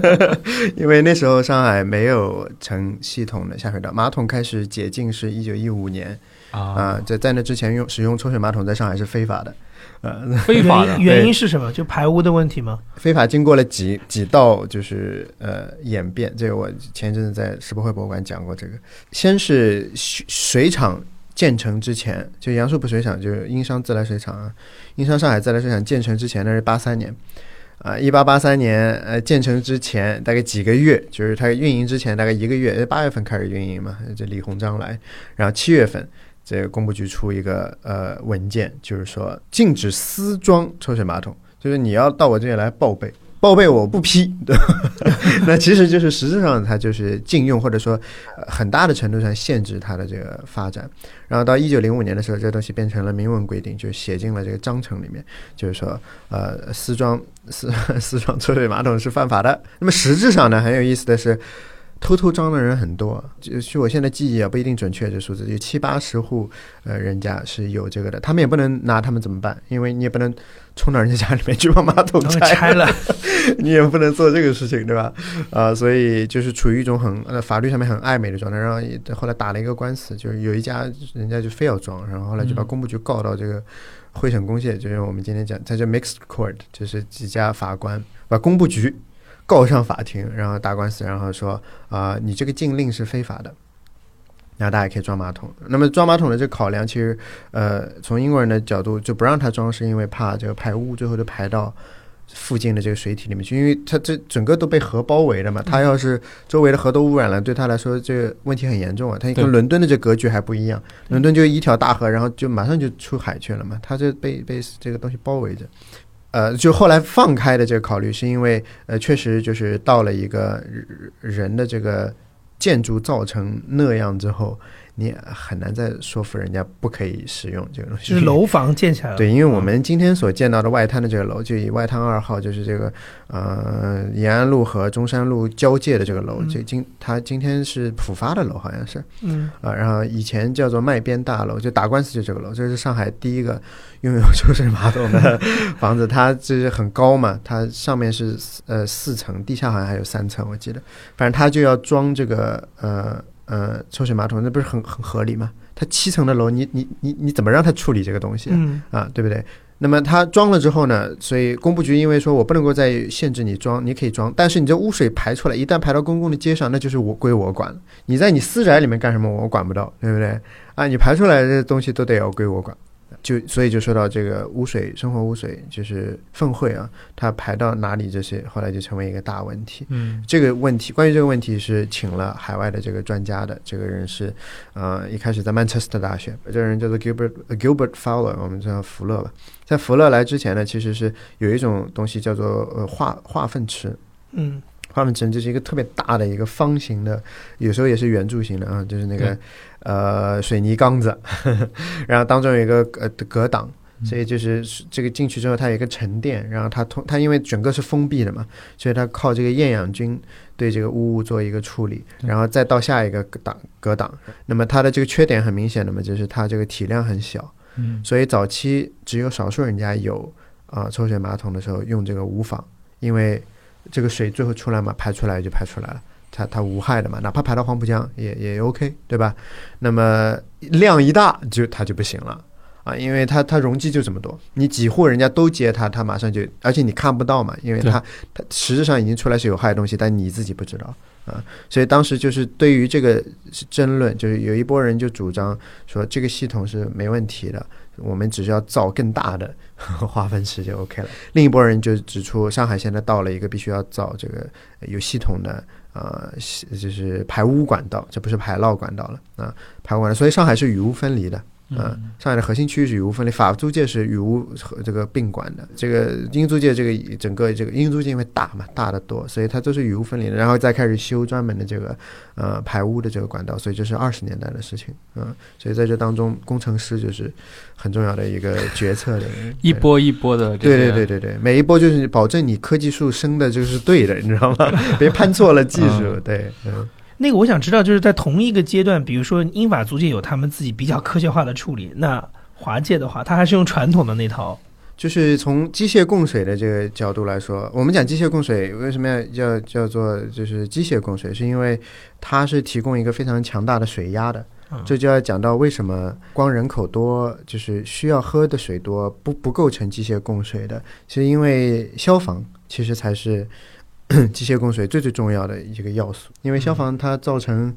S2: 因为那时候上海没有成系统的下水道，马桶开始解禁是一九一五年啊，在在那之前用使用抽水马桶在上海是非法的。呃，
S4: 非法的
S3: 原因是什么？就排污的问题吗？
S2: 非法经过了几几道就是呃演变，这个我前一阵子在世博会博物馆讲过。这个先是水厂建成之前，就杨树浦水厂，就是英商自来水厂啊，英商上海自来水厂建成之前那是八三年啊，一八八三年呃建成之前大概几个月，就是它运营之前大概一个月，八月份开始运营嘛，这李鸿章来，然后七月份。这个工部局出一个呃文件，就是说禁止私装抽水马桶，就是你要到我这里来报备，报备我不批，对？那其实就是实质上它就是禁用，或者说、很大的程度上限制它的这个发展。然后到一九零五年的时候，这东西变成了明文规定，就写进了这个章程里面，就是说，呃，私装私 私装抽水马桶是犯法的。那么实质上呢，很有意思的是。偷偷装的人很多，就据我现在记忆啊，不一定准确这数字，有七八十户呃人家是有这个的，他们也不能拿他们怎么办，因为你也不能冲到人家家里面去把马桶 拆
S3: 拆了，
S2: 你也不能做这个事情，对吧？啊、所以就是处于一种很呃法律上面很暧昧的状态。然后后来打了一个官司，就是有一家人家就非要装，然后后来就把
S3: 嗯
S2: 工部局告到这个会审公廨，就是我们今天讲，它叫 mixed court，就是几家法官把工部局告上法庭，然后打官司，然后说啊、你这个禁令是非法的。然后大家可以装马桶。那么装马桶的这个考量，其实呃，从英国人的角度就不让他装，是因为怕这个排污最后就排到附近的这个水体里面去，因为它这整个都被河包围了嘛。它要是周围的河都污染了，对他来说这个问题很严重啊。它
S4: 对
S2: 跟伦敦的这格局还不一样，伦敦就一条大河，然后就马上就出海去了嘛。它就被被这个东西包围着。呃，就后来放开的这个考虑，是因为呃，确实就是到了一个人的这个建筑造成那样之后，你很难再说服人家不可以使用这个东西。
S3: 就是楼房建起来了。
S2: 对，因为我们今天所见到的外滩的这个楼，就以外滩二号，就是这个呃延安路和中山路交界的这个楼，
S3: 嗯
S2: 这今它今天是浦发的楼，好像是
S3: 嗯，
S2: 啊、然后以前叫做麦边大楼，就打官司就这个楼，这是上海第一个拥有抽水马桶的 房子，它就是很高嘛，它上面是呃四层，地下好像还有三层，我记得，反正它就要装这个呃呃抽水马桶，那不是很很合理吗？它七层的楼，你你你你怎么让它处理这个东西啊？
S3: 嗯，
S2: 啊，对不对？那么它装了之后呢，所以工部局因为说我不能够再限制你装，你可以装，但是你这污水排出来，一旦排到公共的街上，那就是我归我管了。你在你私宅里面干什么，我管不到，对不对？啊，你排出来的东西都得要归我管。就所以就说到这个污水，生活污水就是粪秽啊，它排到哪里这些，后来就成为一个大问题。
S4: 嗯
S2: 这个问题，关于这个问题是请了海外的这个专家的，这个人是，呃，一开始在曼彻斯特大学，这个人叫做 Gilbert 呃 Gilbert Fowler，我们叫福勒吧。在福勒来之前呢，其实是有一种东西叫做呃化化粪池，
S3: 嗯，
S2: 化粪池就是一个特别大的一个方形的，有时候也是圆柱形的啊，就是那个
S4: 对
S2: 呃水泥缸子，然后当中有一个呃隔挡。
S4: 嗯
S2: 所以就是这个进去之后，它有一个沉淀，然后它通它因为整个是封闭的嘛，所以它靠这个厌氧菌对这个污物做一个处理，然后再到下一个隔挡隔挡。那么它的这个缺点很明显的嘛，就是它这个体量很小，
S4: 嗯
S2: 所以早期只有少数人家有啊、抽水马桶的时候用这个无纺，因为这个水最后出来嘛，排出来就排出来了。它它无害的嘛，哪怕排到黄浦江也也 OK，对吧？那么量一大就它就不行了啊，因为它它容积就这么多，你几户人家都接它，它马上就，而且你看不到嘛，因为它它实质上已经出来是有害的东西，但你自己不知道啊，所以当时就是对于这个争论，就是有一波人就主张说这个系统是没问题的，我们只需要造更大的化粪池就 OK 了。另一波人就指出，上海现在到了一个必须要造这个有系统的呃，就是排污管道，这不是排涝管道了啊，排污管道，所以上海是雨污分离的。嗯，上海的核心区域是雨污分离，法租界是雨污和这个并管的。这个英租界这个整个这个英租界因为大嘛，大得多，所以它都是雨污分离的。然后再开始修专门的这个呃排污的这个管道，所以这是二十年代的事情。嗯，所以在这当中，工程师就是很重要的一个决策的人。
S4: 一波一波的
S2: 对，对对对对，每一波就是保证你科技树生的就是对的，你知道吗？别攀错了技术。
S4: 嗯
S2: 对，嗯。
S3: 那个我想知道，就是在同一个阶段，比如说英法租界有他们自己比较科学化的处理，那华界的话，它还是用传统的那套。
S2: 就是从机械供水的这个角度来说，我们讲机械供水为什么要叫叫做就是机械供水，是因为它是提供一个非常强大的水压的。
S3: 嗯
S2: 这就要讲到为什么光人口多，就是需要喝的水多，不不构成机械供水的，是因为消防其实才是 机械供水最最重要的一个要素，因为消防它造成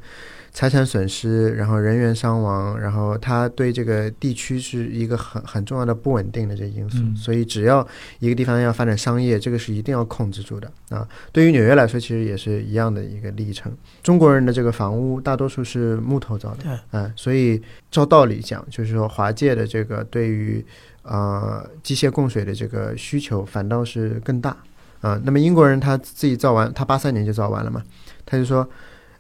S2: 财产损失，然后人员伤亡，然后它对这个地区是一个很很重要的不稳定的这个因素，
S4: 嗯。
S2: 所以只要一个地方要发展商业，这个是一定要控制住的。啊。对于纽约来说，其实也是一样的一个历程。中国人的这个房屋大多数是木头造的，
S3: 嗯
S2: 啊，所以照道理讲，就是说华界的这个对于呃机械供水的这个需求反倒是更大啊、那么英国人他自己造完，他八三年就造完了嘛，他就说。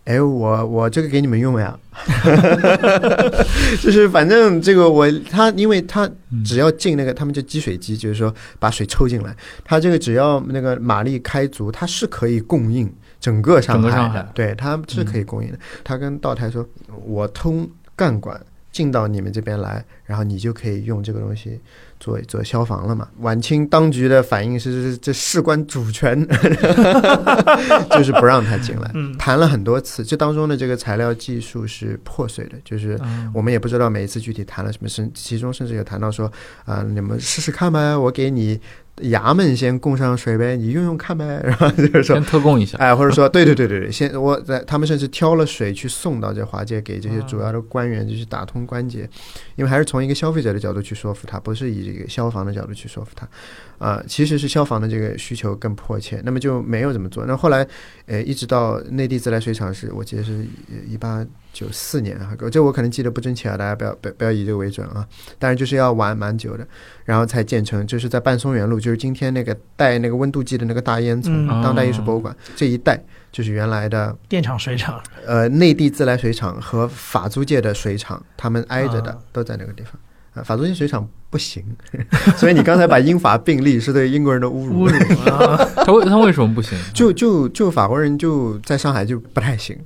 S2: 哎，我我这个给你们用呀，就是反正这个我他，因为他只要进那个，他们叫积水机，就是说把水抽进来，他这个只要那个马力开足，它是可以供应整个上海的，
S4: 上海嗯
S2: 对，它是可以供应的。他跟道台说，我通干管进到你们这边来，然后你就可以用这个东西做做消防了嘛。晚清当局的反应是，这事关主权，就是不让他进来。
S3: 嗯
S2: 谈了很多次，这当中的这个材料技术是破碎的，就是
S4: 嗯
S2: 我们也不知道每一次具体谈了什么，甚其中甚至有谈到说，啊、你们试试看吧，我给你衙门先供上水呗，你用用看呗，然后就是说
S4: 先。特供一下，
S2: 哎，或者说，对对对对对，先我在他们甚至挑了水去送到这华界，给这些主要的官员，就是打通关节，因为还是从一个消费者的角度去说服他，不是以这个消防的角度去说服他，啊、其实是消防的这个需求更迫切，那么就没有怎么做。那后来，呃，一直到内地自来水厂是我记得是一八九四年啊，这我可能记得不真切啊，大家不要不要不要以这个为准啊。但是就是要玩蛮久的，然后才建成，就是在半松园路，就是今天那个带那个温度计的那个大烟囱，
S3: 嗯
S2: 当代艺术博物馆这一带，就是原来的
S3: 电厂、水厂，
S2: 呃内地自来水厂和法租界的水厂，他们挨着的、都在那个地方。啊，法租界水厂不行，所以你刚才把英法并立是对英国人的侮辱。
S3: 侮辱啊！
S4: 他为他为什么不行？
S2: 就就就法国人就在上海就不太行，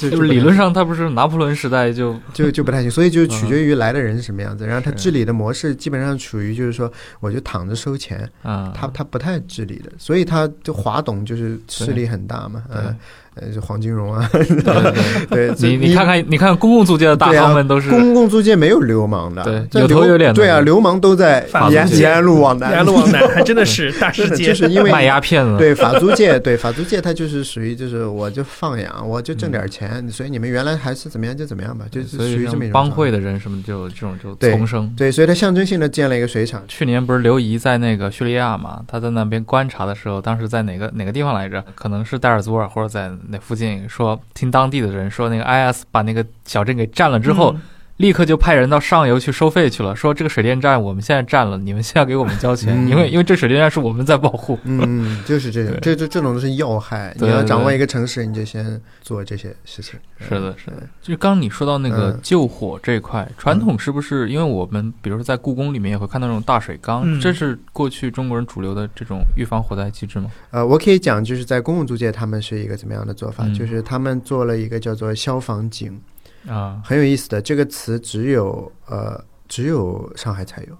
S2: 就
S4: 就是理论上他不是拿破仑时代就
S2: 就就不太行，所以就取决于来的人是什么样子。然后他治理的模式基本上处于就是说，我就躺着收钱，
S4: 啊，
S2: 他他不太治理的，所以他就华董就是势力很大嘛，嗯，呃，就黄金荣啊，
S4: 对你你看看你看公共租界的大亨们都是
S2: 公共租界没有流氓的，
S4: 对有头有脸的
S2: 对啊，流氓都在
S3: 法租界
S2: 延延安路往南，
S3: 南路往南，还真的 是大世界。
S2: 就是因为
S4: 卖鸦片了，
S2: 对法租界，对法租界，它就是属于就是我就放养，我就挣点钱，所以你们原来还是怎么样就怎么样吧，就是属于这么一种
S4: 帮会。的人什么就这种就
S2: 对
S4: 丛生。
S2: 对，所以它象征性的建了一个水厂，
S4: 去年不是刘仪在那个叙利亚嘛？他在那边观察的时候，当时在哪个哪个地方来着？可能是戴尔祖尔或者在那附近，说听当地的人说，那个 IS 把那个小镇给占了之后，立刻就派人到上游去收费去了，说这个水电站我们现在占了，你们现在给我们交钱，
S2: 嗯
S4: 因为因为这水电站是我们在保护。
S2: 嗯，就是这种，这这这种都是要害。你要掌握一个城市，你就先做这些事情。
S4: 是的，是的。就刚刚你说到那个
S2: 嗯
S4: 救火这一块，传统是不是？因为我们比如说在故宫里面也会看到那种大水缸，
S3: 嗯
S4: 这是过去中国人主流的这种预防火灾机制吗？
S2: 呃，我可以讲，就是在公共租界，他们是一个怎么样的做法？
S4: 嗯
S2: 就是他们做了一个叫做消防井，
S4: 啊，
S2: 很有意思的。这个词只有呃只有上海才有，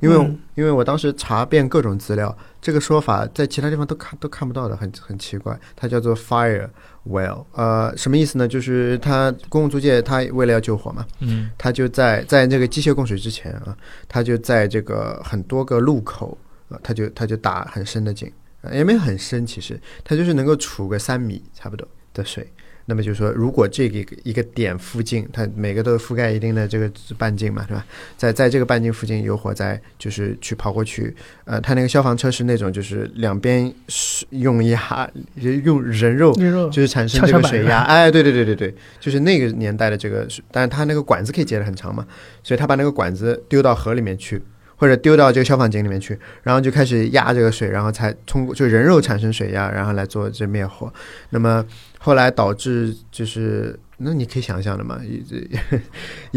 S2: 因为、
S3: 嗯
S2: 因为我当时查遍各种资料，这个说法在其他地方都看都看不到的，很很奇怪。它叫做 fire well，呃，什么意思呢？就是它公共租界，它为了要救火嘛，
S4: 嗯
S2: 它就在在这个机械供水之前啊，它就在这个很多个路口啊，它就它就打很深的井，呃也没有很深，其实它就是能够储个三米差不多的水。那么就是说，如果这个一个点附近，它每个都覆盖一定的这个半径嘛，对吧？在在这个半径附近有火灾，就是去跑过去，呃，它那个消防车是那种就是两边是用压 用人肉就是产生这个水压，哎，对对对对对，就是那个年代的这个，但是它那个管子可以接得很长嘛，所以他把那个管子丢到河里面去，或者丢到这个消防井里面去，然后就开始压这个水，然后才通过就人肉产生水压，然后来做这灭火。那么后来导致就是，那你可以想象的嘛，一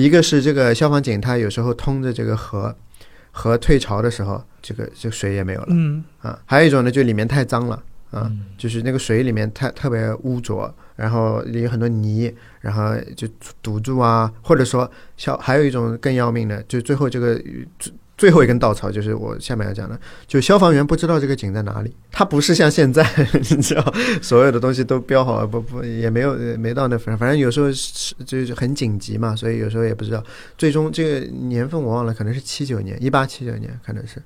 S2: 一个是这个消防井它有时候通着这个河，河退潮的时候，这个这个水也没有了。
S3: 嗯
S2: 啊，还有一种呢，就里面太脏了啊，
S4: 嗯
S2: 就是那个水里面太特别污浊，然后里有很多泥，然后就堵住啊，或者说消还有一种更要命的，就最后这个最最后一根稻草，就是我下面要讲的，就消防员不知道这个井在哪里，他不是像现在 你知道所有的东西都标好，不不也没有呃没到那份，反正有时候是就是很紧急嘛，所以有时候也不知道，最终这个年份我忘了，可能是七九年，一八七九年可能是。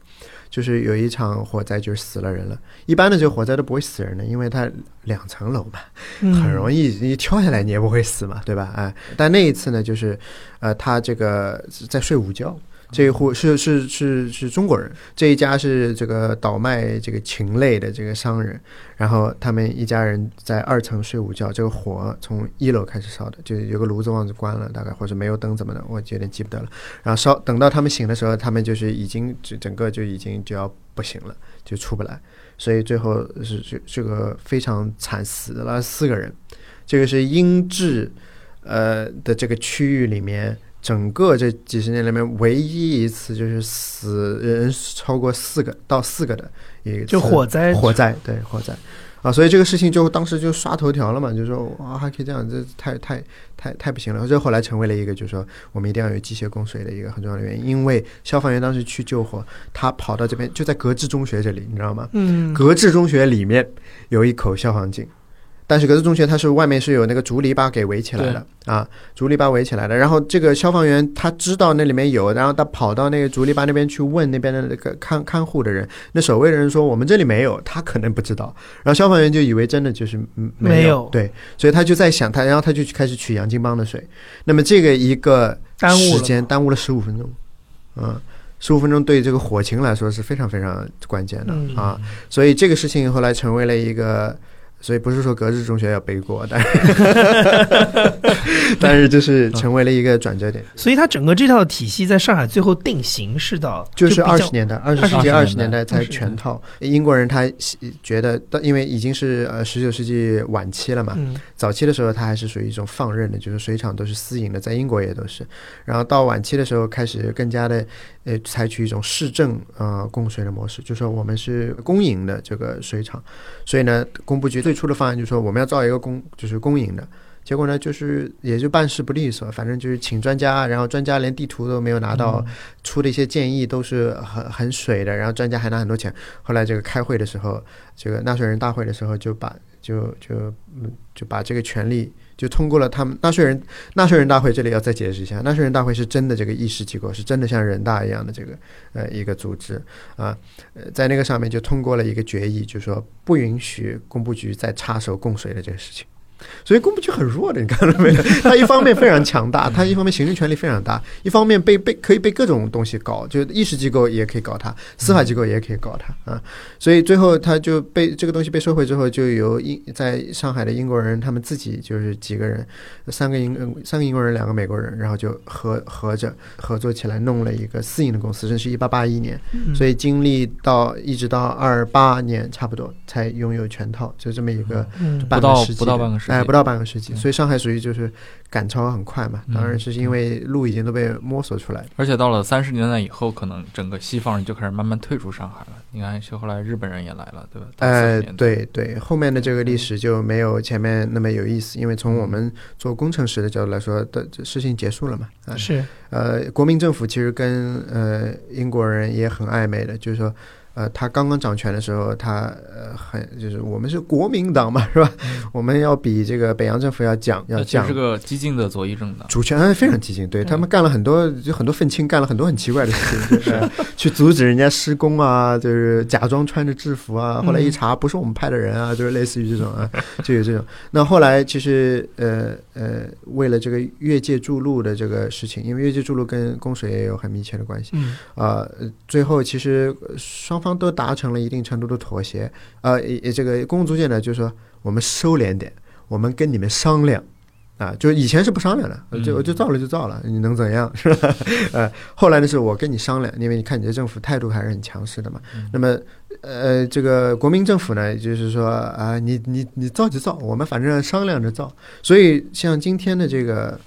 S2: 就是有一场火灾，就是死了人了。一般的这个火灾都不会死人的，因为它两层楼嘛，
S3: 嗯，
S2: 很容易你跳下来你也不会死嘛，对吧？哎，但那一次呢，就是呃，他这个在睡午觉，这一户是是是是中国人，这一家是这个倒卖这个禽类的这个商人，然后他们一家人在二层睡午觉，这个火从一楼开始烧的，就有个炉子忘记关了，大概或者没有灯怎么的，我有点记不得了。然后烧等到他们醒的时候，他们就是已经整整个就已经就要不行了，就出不来，所以最后是这这个非常惨，死了四个人。这个是英制呃的这个区域里面，整个这几十年里面唯一一次就是死人超过四个到四个的一个
S3: 就火灾
S2: 火灾对火灾啊，所以这个事情就当时就刷头条了嘛，就说啊还可以这样，这太太太太不行了。这后来成为了一个就是说我们一定要有机械供水的一个很重要的原因，因为消防员当时去救火，他跑到这边就在格致中学这里，你知道吗？
S3: 嗯，
S2: 格致中学里面有一口消防井，但是格子中学它是外面是有那个竹篱笆给围起来的啊，竹篱笆围起来的。然后这个消防员他知道那里面有，然后他跑到那个竹篱笆那边去问那边的那个看看护的人，那守卫的人说我们这里没有，他可能不知道。然后消防员就以为真的就是
S3: 没有
S2: 对，所以他就在想他，然后他就开始取洋泾浜的水。那么这个一个
S3: 耽误
S2: 时间耽误了十五分钟，嗯。十五分钟对这个火情来说是非常非常关键的、
S3: 嗯
S2: 啊，所以这个事情后来成为了一个，所以不是说格致中学要背锅，但 但是就是成为了一个转折点，
S3: 所以它整个这套体系在上海最后定型是到
S2: 就是二十年代，二十世纪
S4: 20
S2: 二十年代才全套。英国人他觉得，因为已经是呃十九世纪晚期了嘛，
S3: 嗯
S2: 早期的时候，他还是属于一种放任的，就是水厂都是私营的，在英国也都是。然后到晚期的时候，开始更加的呃采取一种市政呃供水的模式，就说我们是公营的这个水厂，所以呢，工部局最初的方案就是说我们要造一个公就是公营的。结果呢，就是也就办事不利索，反正就是请专家，然后专家连地图都没有拿到，出的一些建议都是很很水的，然后专家还拿很多钱。后来这个开会的时候，这个纳税人大会的时候，就把就就嗯就把这个权利就通过了。他们纳税人纳税人大会这里要再解释一下，纳税人大会是真的这个议事机构，是真的像人大一样的这个呃一个组织啊，呃在那个上面就通过了一个决议，就说不允许工部局再插手供水的这个事情。所以工部局很弱的，你看到没有？他一方面非常强大，他一方面行政权力非常大，一方面被被可以被各种东西搞，就意识机构也可以搞他，司法机构也可以搞他啊。所以最后他就被这个东西被收回之后，就由英在上海的英国人他们自己就是几个人，三个英三个英国人，两个美国人，然后就合合着合作起来弄了一个私营的公司，这是一八八一年，所以经历到一直到二八年差不多才拥有全套，就这么一个
S3: 嗯
S2: 半
S4: 不到
S2: 个世纪的
S4: 不到半个世纪
S2: 哎，不到半个世纪，所以上海属于就是赶超很快嘛，
S4: 嗯
S2: 当然是因为路已经都被摸索出来了。
S4: 而且到了三十年代以后，可能整个西方人就开始慢慢退出上海了。你看，是后来日本人也来了，对吧？到
S2: 呃
S4: 40年，代，
S2: 对对，后面的这个历史就没有前面那么有意思，因为从我们做工程师的角度来说，的这事情结束了嘛。啊，
S3: 是
S2: 呃，国民政府其实跟呃英国人也很暧昧的，就是说，呃，他刚刚掌权的时候，他呃很就是我们是国民党嘛，是吧？我们要比这个北洋政府要讲要讲
S4: 是个激进的左翼政党。
S2: 主权哎非常激进，对他们干了很多，就很多愤青干了很多很奇怪的事情，就是呃去阻止人家施工啊，就是假装穿着制服啊，后来一查不是我们派的人啊，就是类似于这种啊，就有这种。那后来其实呃呃，为了这个越界筑路的这个事情，因为越界筑路跟供水也有很密切的关系，
S3: 嗯
S2: 啊、呃，最后其实呃双方都达成了一定程度的妥协。呃，这个公共租界呢，就是说我们收敛点，我们跟你们商量。啊，就以前是不商量的，就就造了就造了，你能怎样 是吧？呃，后来呢是我跟你商量，因为你看你的政府态度还是很强势的嘛。那么，呃，这个国民政府呢，就是说啊，你你你造就造，我们反正商量着造。所以像今天的这个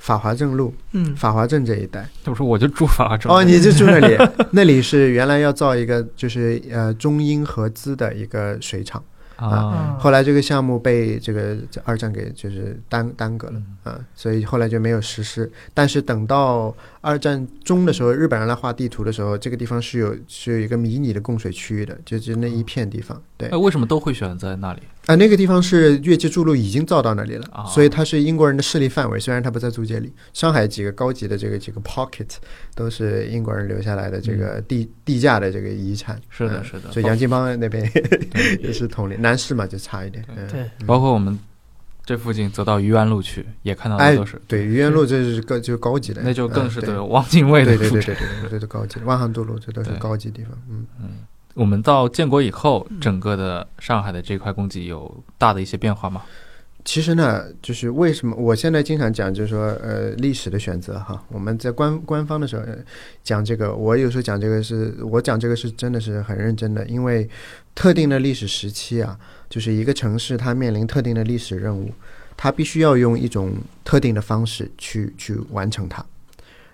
S2: 法华镇路、
S3: 嗯。
S2: 法华镇这一带，
S4: 我说我就住法华镇。
S2: 哦，你就住那里，那里是原来要造一个就是呃中英合资的一个水厂，
S4: 啊，
S2: 后来这个项目被这个这二战给就是耽耽搁了
S4: 嗯。
S2: 啊，所以后来就没有实施。但是等到二战中的时候，日本人来画地图的时候，这个地方是有是有一个迷你的供水区域的，就是那一片地方。对。
S4: 哎，，为什么都会选在那里？
S2: 啊，那个地方是越界筑路已经造到那里了，
S4: 啊
S2: 所以它是英国人的势力范围。虽然它不在租界里，上海几个高级的这个几个 pocket 都是英国人留下来的这个地、地价的这个遗产。
S4: 嗯是的
S2: 嗯
S4: 是的
S2: 所以杨金邦那边 也是同龄，南市嘛就差一点。嗯
S3: 对，
S4: 包括我们这附近走到愚园路去，也看到
S2: 哎
S4: 的都是，
S2: 对，愚园路这是高就高级的，
S4: 那就更是
S2: 嗯对
S4: 对汪精卫的
S2: 对对。对对对对，这都高级的，万航渡路这都是高级地方，嗯嗯。
S4: 我们到建国以后，整个的上海的这块供给有大的一些变化吗？
S2: 其实呢，就是为什么我现在经常讲，就是说，呃，历史的选择哈，我们在官官方的时候呃讲这个，我有时候讲这个是，我讲这个是真的是很认真的，因为特定的历史时期啊，就是一个城市它面临特定的历史任务，它必须要用一种特定的方式去去完成它。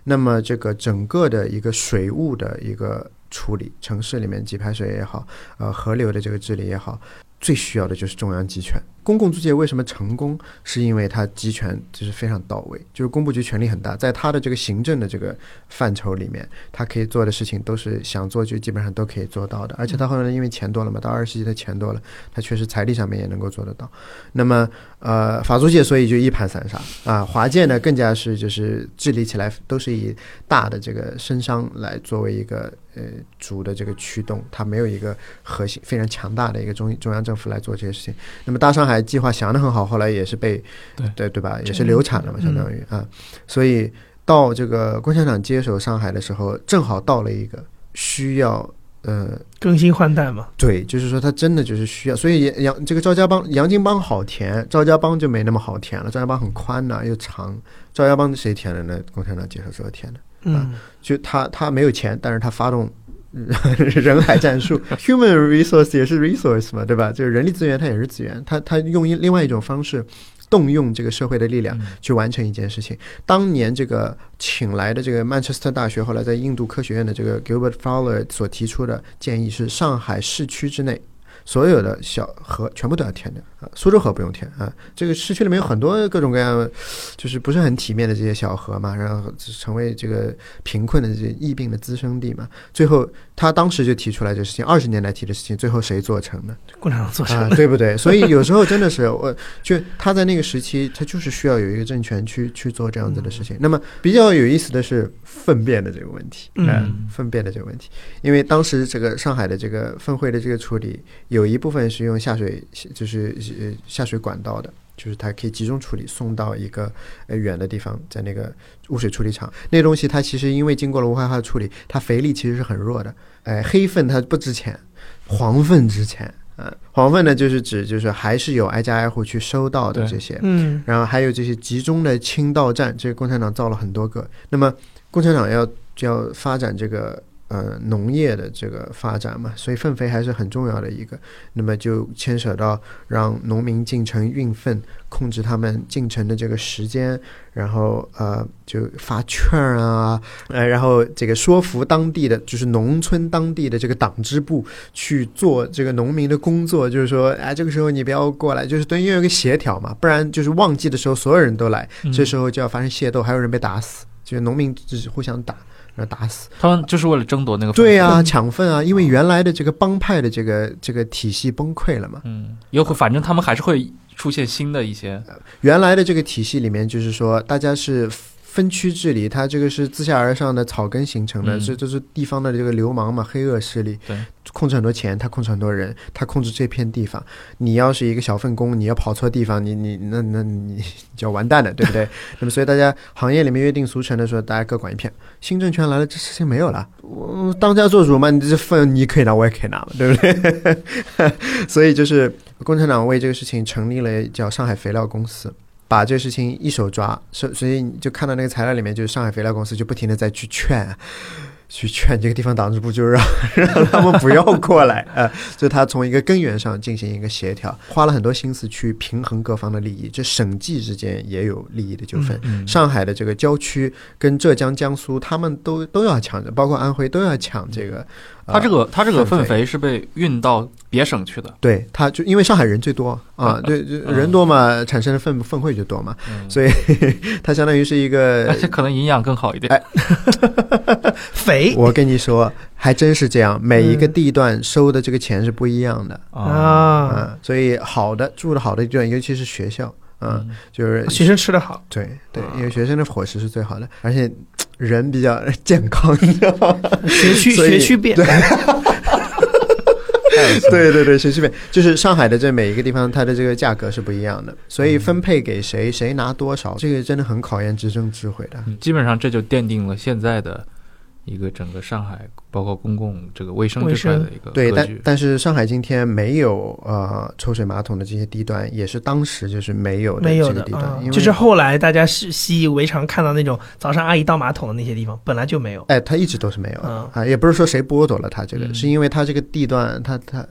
S2: 那么这个整个的一个水务的一个处理，城市里面给排水也好，呃，河流的这个治理也好，最需要的就是中央集权。公共租界为什么成功？是因为它集权就是非常到位，就是工部局权力很大，在它的这个行政的这个范畴里面，它可以做的事情都是想做就基本上都可以做到的。而且它后来因为钱多了嘛，到二十世纪的钱多了，它确实财力上面也能够做得到。那么呃，法租界所以就一盘散沙啊，华界呢更加是就是治理起来都是以大的这个绅商来作为一个呃主的这个驱动，它没有一个核心非常强大的一个中中央政府来做这些事情。那么大上海计划想的很好，后来也是被
S4: 对。
S2: 对对吧，也是流产了嘛，
S3: 嗯。
S2: 相当于啊，所以到这个共产党接手上海的时候，正好到了一个需要呃
S3: 更新换代嘛，
S2: 对，就是说他真的就是需要，所以杨这个赵家帮杨金帮好填，赵家帮就没那么好填了。赵家帮很宽呐、又长，赵家帮谁填的呢？共产党接手之后填的，
S3: 嗯，
S2: 就他他没有钱，但是他发动 人海战术，human resource 也是 resource 嘛，对吧？就是人力资源，它也是资源，它它用另外一种方式。动用这个社会的力量去完成一件事情。当年这个请来的这个曼彻斯特大学，后来在印度科学院的这个 Gilbert Fowler 所提出的建议是，上海市区之内所有的小河全部都要填掉啊，苏州河不用填啊。这个市区里面有很多各种各样，就是不是很体面的这些小河嘛，然后成为这个贫困的这些疫病的滋生地嘛。最后他当时就提出来这事情，二十年来提的事情，最后谁做成的？
S3: 共产党做成
S2: 啊，对不对？所以有时候真的是，我就他在那个时期，他就是需要有一个政权去去做这样子的事情。那么比较有意思的是粪便的这个问题，
S3: 嗯
S2: 呃粪便的这个问题，因为当时这个上海的这个粪会的这个处理，有一部分是用下水，就是呃下水管道的。就是它可以集中处理，送到一个呃远的地方，在那个污水处理厂。那东西它其实因为经过了无害化的处理，它肥力其实是很弱的。哎，黑粪它不值钱，黄粪值钱。啊，黄粪呢，就是指就是还是有挨家挨户去收到的这些，
S3: 嗯
S2: 然后还有这些集中的倾倒站，这个共产党造了很多个。那么共产党要就要发展这个呃农业的这个发展嘛，所以粪肥还是很重要的一个。那么就牵扯到让农民进城运粪，控制他们进城的这个时间，然后呃就发券啊，呃然后这个说服当地的就是农村当地的这个党支部去做这个农民的工作，就是说哎这个时候你不要过来，就是等于有个协调嘛，不然就是旺季的时候所有人都来，这时候就要发生械斗，还有人被打死，就是农民只是互相打。然后打死，
S4: 他们就是为了争夺那个
S2: 对呀、
S4: 呀、
S2: 抢粪啊！因为原来的这个帮派的这个这个体系崩溃了嘛，
S4: 嗯，又会反正他们还是会出现新的一些，
S2: 原来的这个体系里面，就是说大家是分区治理，它这个是自下而上的草根形成的，
S4: 嗯
S2: 这这是地方的这个流氓嘛，黑恶势力，
S4: 对，
S2: 控制很多钱，他控制很多人，他控制这片地方。你要是一个小份工，你要跑错地方，你你那那你就要完蛋了，对不对？那么所以大家行业里面约定俗成的说，大家各管一片。新政权来了，这事情没有了，我当家做主嘛，你这份你可以拿，我也可以拿嘛，对不对？所以就是共产党为这个事情成立了叫上海肥料公司。把这个事情一手抓，所所以你就看到那个材料里面，就是上海肥料公司就不停的在去劝啊，去劝这个地方党支部，就是让 让他们不要过来啊、呃，所以他从一个根源上进行一个协调，花了很多心思去平衡各方的利益。这省际之间也有利益的纠纷，
S4: 嗯
S2: 上海的这个郊区跟浙江、江苏，他们都都要抢着，包括安徽都要抢这个。呃
S4: 他这个他这个
S2: 粪
S4: 粪肥。是被运到别省去的，
S2: 对，他就因为上海人最多啊，对，就人多嘛，产生的粪粪秽就多嘛，
S4: 嗯。
S2: 所以 它相当于是一个
S4: 而且可能营养更好一点。
S2: 哎
S3: 肥。
S2: 我跟你说，还真是这样，每一个
S3: 嗯。
S2: 地段收的这个钱是不一样的。
S4: 啊，
S2: 所以好的住的好的地段，尤其是学校，嗯，就是
S3: 学生吃的好，
S2: 对对
S3: 啊，
S2: 因为学生的伙食是最好的，而且人比较 健康，你知道吗？
S3: 学区学区变，
S2: 对对对，学区变，就是上海的这每一个地方，它的这个价格是不一样的，所以分配给谁，谁拿多少，这个真的很考验执政智慧的。
S4: 嗯基本上这就奠定了现在的一个整个上海，包括公共这个卫生这块的一个
S2: 对，但。但是上海今天没有呃抽水马桶的这些地段，也是当时就是没有的
S3: 没有的
S2: 这个地段，因为
S3: 啊就是后来大家是习以为常看到那种早上阿姨倒马桶的那些地方，本来就没有。
S2: 哎，它一直都是没有啊，也不是说谁剥夺了它这个，
S4: 嗯
S2: 是因为它这个地段，它它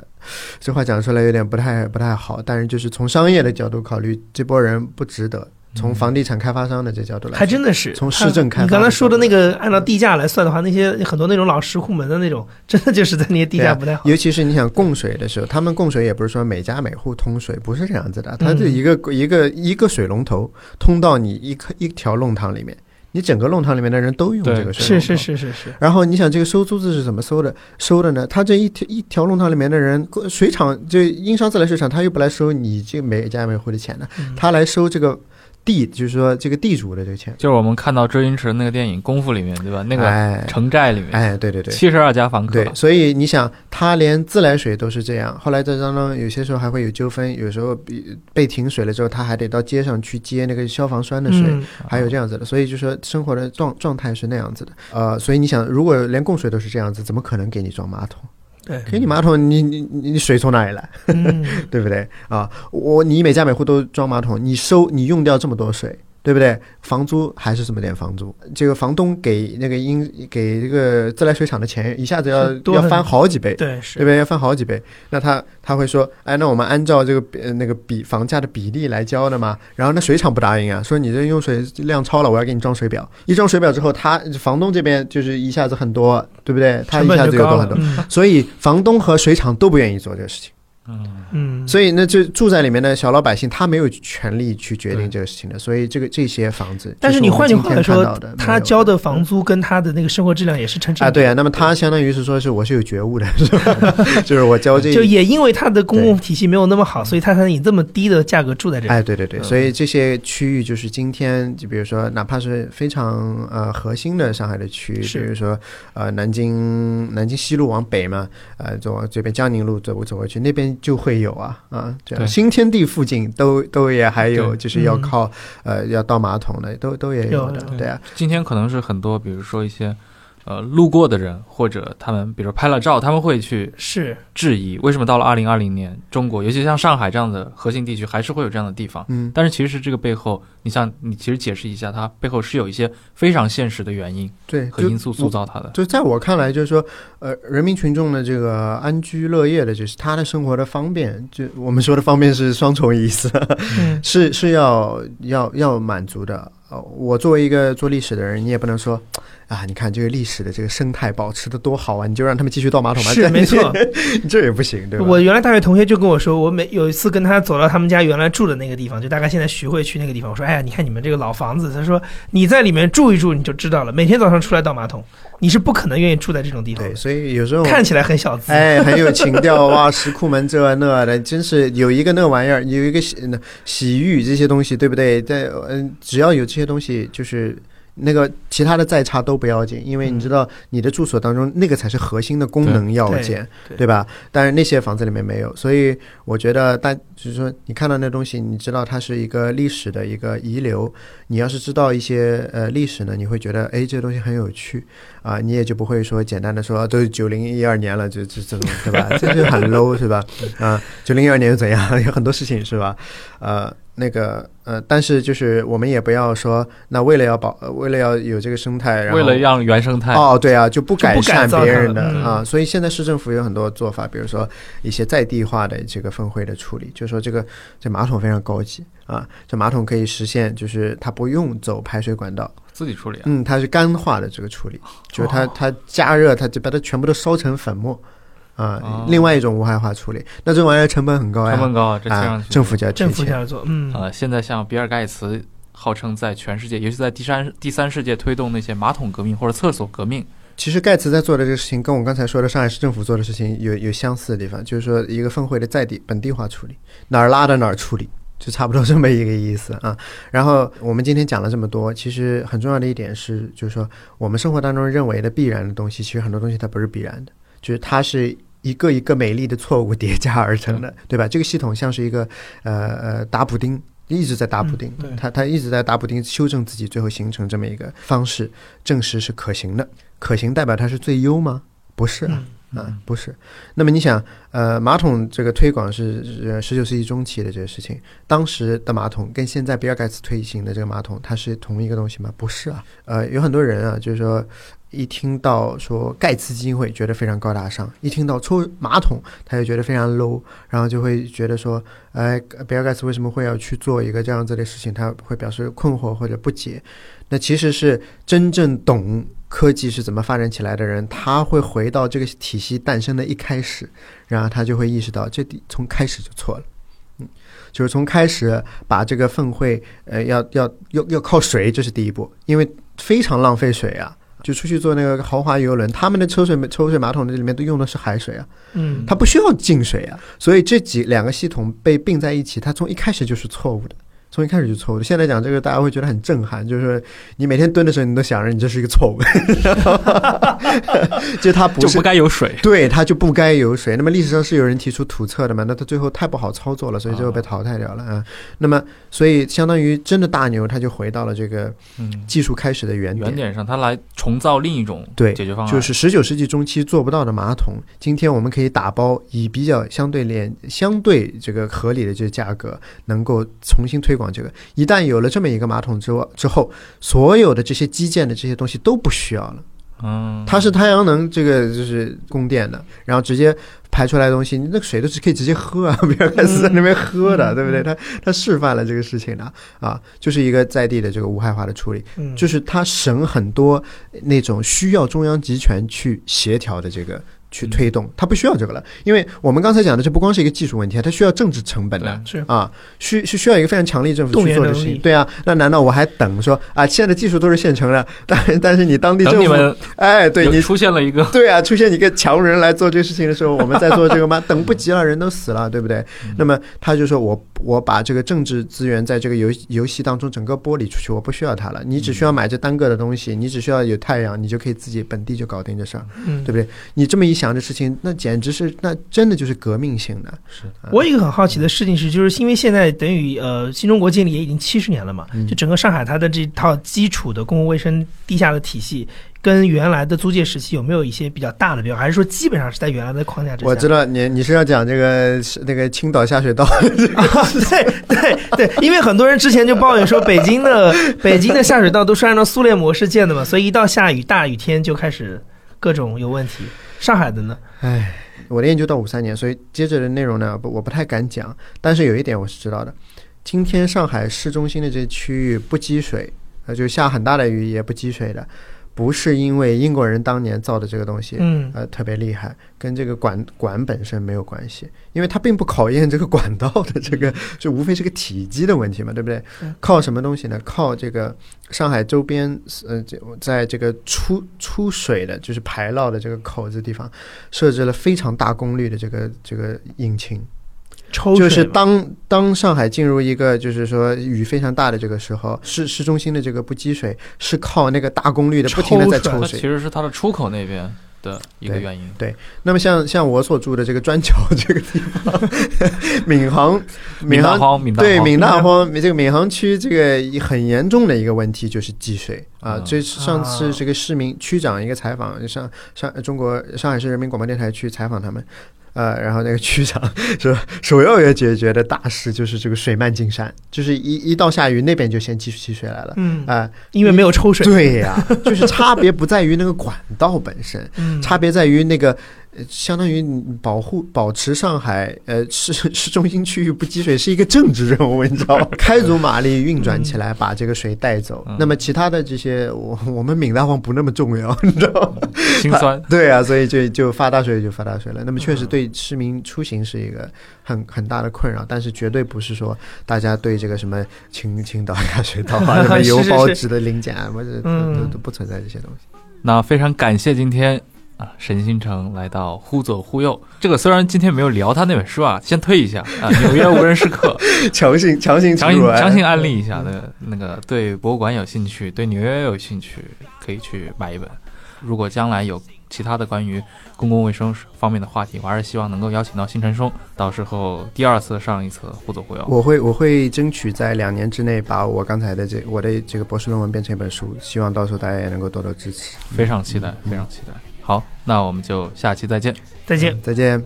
S2: 这话讲出来有点不太不太好，但是就是从商业的角度考虑，这波人不值得。从房地产开发商的这角度来说，
S3: 还真的是
S2: 从市政开发
S3: 你刚才说的那个，按照地价来算的话，那些很多那种老石库门的那种，真的就是在那些地价不太好。
S2: 尤其是你想供水的时候，他们供水也不是说每家每户通水，不是这样子的，它就一个、一个一个水龙头通到你一颗一条弄堂里面，你整个弄堂里面的人都用这个水龙头。
S3: 是是是是是，
S2: 然后你想这个收租子是怎么收的？收的呢？他这一条一条弄堂里面的人，水厂就因商自来水厂，他又不来收你这每家每户的钱呢，
S3: 嗯
S2: 他来收这个地，就是说这个地主的这个钱。
S4: 就是我们看到周星驰那个电影《功夫》里面，对吧？那个
S2: 哎
S4: 城寨里面，
S2: 哎，对对对，
S4: 七十二家房客
S2: 对，，所以你想，他连自来水都是这样，后来在当中有些时候还会有纠纷，有时候被被停水了之后，他还得到街上去接那个消防栓的水，
S3: 嗯，
S2: 还有这样子的，所以就说生活的状状态是那样子的。呃，所以你想，如果连供水都是这样子，怎么可能给你装马桶？
S3: 对，
S2: 给你马桶，你你你你水从哪里来？
S3: 嗯，
S2: 对不对啊？我你每家每户都装马桶，你收你用掉这么多水，对不对？房租还是这么点房租，这个房东给那个应给这个自来水厂的钱，一下子要
S3: 多
S2: 要翻好几倍，
S3: 对是
S2: 对不。对？要翻好几倍。那他他会说，哎，那我们按照这个比呃那个比房价的比例来交的嘛。然后那水厂不答应啊，说你这用水量超了，我要给你装水表。一装水表之后，他房东这边就是一下子很多，对不对？他
S3: 成
S2: 一下子
S3: 本就高了
S2: 有多很多。
S3: 嗯
S2: 所以房东和水厂都不愿意做这个事情。
S4: 嗯，
S3: 嗯，
S2: 所以那，就住在里面的小老百姓，他没有权利去决定这个事情的。所以这个这些房子，
S3: 但是你换句话来说他交的房租跟他的那个生活质量也是成正
S2: 啊，
S3: 比。
S2: 对啊，那么他相当于是说是我是有觉悟的，是吧？就是我交这
S3: 就也因为他的公共体系没有那么好，所以他才能以这么低的价格住在这里。
S2: 哎，对对对，
S3: 嗯
S2: 所以这些区域就是今天，就比如说，哪怕是非常呃核心的上海的区域，比如说呃南京南京西路往北嘛，呃走往这边江宁路走走过去，那边就会有啊啊，这样。
S4: 对。
S2: 新天地附近都都也还有，就是要
S3: 嗯。
S2: 靠、呃要倒马桶的，都都也有的，
S3: 有
S2: 对啊，
S4: 今天可能是很多，比如说一些呃路过的人，或者他们比如拍了照，他们会去
S3: 是，
S4: 质疑为什么到了二零二零年，中国尤其像上海这样的核心地区，还是会有这样的地方。
S2: 嗯，
S4: 但是其实这个背后，你像你其实解释一下，它背后是有一些非常现实的原因
S2: 对，
S4: 和因素塑造它的。
S2: 就在我看来，就是说，呃，人民群众的这个安居乐业的，就是他的生活的方便，就我们说的方便是双重意思，
S3: 嗯，
S2: 是是要要要满足的。呃，我作为一个做历史的人，你也不能说啊，你看这个历史的这个生态保持的多好啊，你就让他们继续倒马桶吧。这
S3: 是没错。
S2: 这也不行，对吧？
S3: 我原来大学同学就跟我说，我每有一次跟他走到他们家原来住的那个地方，就大概现在徐汇区那个地方，我说，哎呀，你看你们这个老房子，他说你在里面住一住你就知道了，每天早上出来倒马桶，你是不可能愿意住在这种地方
S2: 对，
S3: 的，
S2: 所以有时候
S3: 看起来很小资。
S2: 哎，很有情调哇，石库门这那的，真是有一个那玩意儿，有一个洗那洗浴这些东西，对不对？在嗯，只要有这些东西，就是那个其他的再差都不要紧，因为你知道你的住所当中那个才是核心的功能要件，
S3: 对
S2: 对吧？但是那些房子里面没有，所以我觉得大就是说，你看到那东西，你知道它是一个历史的一个遗留。你要是知道一些呃历史呢，你会觉得哎，这个东西很有趣啊，你也就不会说简单的说都是九零一二年了，就就这种对吧？这就很 low 是吧？啊，九零一二年又怎样？有很多事情是吧？呃，那个呃，但是就是我们也不要说，那为了要保，呃为了要有这个生态，然后
S4: 为了让原生态，
S2: 哦，对啊，就不改善别人的
S3: 嗯
S2: 啊，所以现在市政府有很多做法，比如说一些在地化的这个分会的处理，就是说这个这马桶非常高级啊，这马桶可以实现就是它不用走排水管道，
S4: 自己处理啊。
S2: 嗯，它是干化的这个处理，就是它
S3: 哦。
S2: 它加热，它就把它全部都烧成粉末啊
S4: 哦，
S2: 另外一种无害化处理，那这玩意儿成本很高呀，
S4: 成本高啊，这听上
S2: 啊，政府就要
S3: 政府
S2: 就
S3: 要，做，嗯，
S4: 呃，现在像比尔盖茨号称在全世界，尤其在第三第三世界推动那些马桶革命或者厕所革命，
S2: 其实盖茨在做的这个事情，跟我刚才说的上海市政府做的事情有有相似的地方，就是说一个分会的在地本地化处理，哪儿拉的哪儿处理，就差不多这么一个意思啊。然后我们今天讲了这么多，其实很重要的一点是，就是说我们生活当中认为的必然的东西，其实很多东西它不是必然的，就是它是一个一个美丽的错误叠加而成的，对吧？这个系统像是一个呃呃打补丁，一直在打补丁，它它一直在打补丁，修正自己，最后形成这么一个方式，证实是可行的。可行代表它是最优吗？不是啊。啊，不是。那么你想，呃，马桶这个推广是十九世纪中期的这个事情，当时的马桶跟现在比尔盖茨推行的这个马桶，它是同一个东西吗？不是啊。呃，有很多人啊，就是说一听到说盖茨基金会，觉得非常高大上；一听到抽马桶，他就觉得非常 low，然后就会觉得说，哎，比尔盖茨为什么会要去做一个这样子的事情？他会表示困惑或者不解。那其实是真正懂科技是怎么发展起来的人，他会回到这个体系诞生的一开始，然后他就会意识到这地从开始就错了。嗯，就是从开始把这个粪会，呃，要要要要靠水，这是第一步，因为非常浪费水啊。就出去坐那个豪华游轮，他们的抽水抽水马桶这里面都用的是海水啊，
S3: 嗯，
S2: 它不需要净水啊，所以这几两个系统被并在一起，它从一开始就是错误的。从一开始就错误的。现在讲这个，大家会觉得很震撼，就是你每天蹲的时候，你都想着你这是一个错误，就它不
S4: 就是不该有水。
S2: 对，它就不该有水。那么历史上是有人提出土测的嘛？那它最后太不好操作了，所以最后被淘汰掉了啊。那么，所以相当于真的大牛，他就回到了这个
S4: 嗯，
S2: 技术开始的原点。
S4: 原点上，他来重造另一种
S2: 对
S4: 解决方案，
S2: 就是十九世纪中期做不到的马桶，今天我们可以打包，以比较相对廉、相对这个合理的这个价格，能够重新推广这个。一旦有了这么一个马桶之后，之后所有的这些基建的这些东西都不需要了。
S4: 嗯，
S2: 它是太阳能这个就是供电的，然后直接排出来的东西，你那个水都是可以直接喝啊，比尔盖茨在那边喝的，对不对？他他示范了这个事情的啊，就是一个在地的这个无害化的处理，
S3: 嗯
S2: 就是他省很多那种需要中央集权去协调的这个。去推动，它不需要这个了，因为我们刚才讲的，这不光是一个技术问题，它需要政治成本的
S3: 是
S2: 啊，需是需要一个非常强力政府去做的事情。对啊，那难道我还等说啊？现在的技术都是现成的，但 但是你当地政府，哎，对你
S4: 出现了一个
S2: 对啊，出现一个强人来做这个事情的时候，我们在做这个吗？等不及了，人都死了，对不对？那么他就说我我把这个政治资源在这个游游戏当中整个剥离出去，我不需要它了。你只需要买这单个的东西，你只需要有太阳，你就可以自己本地就搞定这事儿，
S3: 嗯
S2: 对不对？你这么一想，这事情那简直是那真的就是革命性的。
S3: 是我有一个很好奇的事情是，就是因为现在等于呃新中国建立也已经七十年了嘛，
S2: 嗯
S3: 就整个上海它的这套基础的公共卫生地下的体系，跟原来的租界时期有没有一些比较大的变化，还是说基本上是在原来的框架之下？
S2: 我知道你你是要讲这个那个青岛下水道，
S3: 啊，对对对，因为很多人之前就抱怨说，北京的北京的下水道都是按照苏联模式建的嘛，所以一到下雨大雨天就开始各种有问题。上海的呢？
S2: 哎，我的研究到五三年，所以接着的内容呢，不我不太敢讲。但是有一点我是知道的，今天上海市中心的这些区域不积水，呃，就下很大的雨也不积水的，不是因为英国人当年造的这个东西，
S3: 嗯
S2: 呃，特别厉害，跟这个管管本身没有关系，因为它并不考验这个管道的这个，就无非是个体积的问题嘛，对不对
S3: 嗯？
S2: 靠什么东西呢？靠这个上海周边，呃，这在这个出出水的，就是排涝的这个口子地方，设置了非常大功率的这个这个引擎。
S3: 抽
S2: 就是当当上海进入一个就是说雨非常大的这个时候，市市中心的这个不积水是靠那个大功率的不停的在
S3: 抽
S2: 水
S4: 其。实是它的出口那边的一个原因。
S2: 对那么像像我所住的这个砖桥这个地方，闵行
S4: 闵行
S2: 对闵大荒 这个闵行区这个很严重的一个问题就是积水啊。
S4: 嗯
S2: 这是上次这个市民区长一个采访，上上中国上海市人民广播电台去采访他们。呃，然后那个区长 说，首要要解决的大事就是这个水漫金山，就是一一到下雨，那边就先积起水来了。
S3: 嗯，
S2: 啊、
S3: 因为没有抽水，
S2: 对呀、就是差别不在于那个管道本身，
S3: 嗯，
S2: 差别在于那个，呃相当于保护保持上海呃市市 中心区域不积水是一个政治任务，你知道吗？开足马力运转起来，把这个水带走。
S4: 嗯
S2: 那么其他的这些，我我们闽大荒不那么重要，你知道吗？
S4: 心酸。
S2: 对啊，所以就就发大水就发大水了。那么确实对市民出行是一个很很大的困扰，但是绝对不是说大家对这个什么青青岛下水道啊、什么
S3: 是
S2: 邮
S3: 是是
S2: 包纸的零检啊，或者都都不存在这些东西。
S4: 那非常感谢今天啊，沈星辰来到，忽左忽右。这个虽然今天没有聊他那本书啊，先推一下。啊，纽约无人时刻。
S2: 强行强行
S4: 强行强行安利一下，那那个对博物馆有兴趣，对纽约有兴趣，可以去买一本。如果将来有其他的关于公共卫生方面的话题，我还是希望能够邀请到星辰兄。到时候第二次上一次，忽左忽右。
S1: 我会我会争取在两年之内把我刚才的这，我的这个博士论文变成一本书，希望到时候大家也能够多多支持。
S4: 非常期待非常期待。好那我们就下期再见。
S3: 再见。
S1: 再见。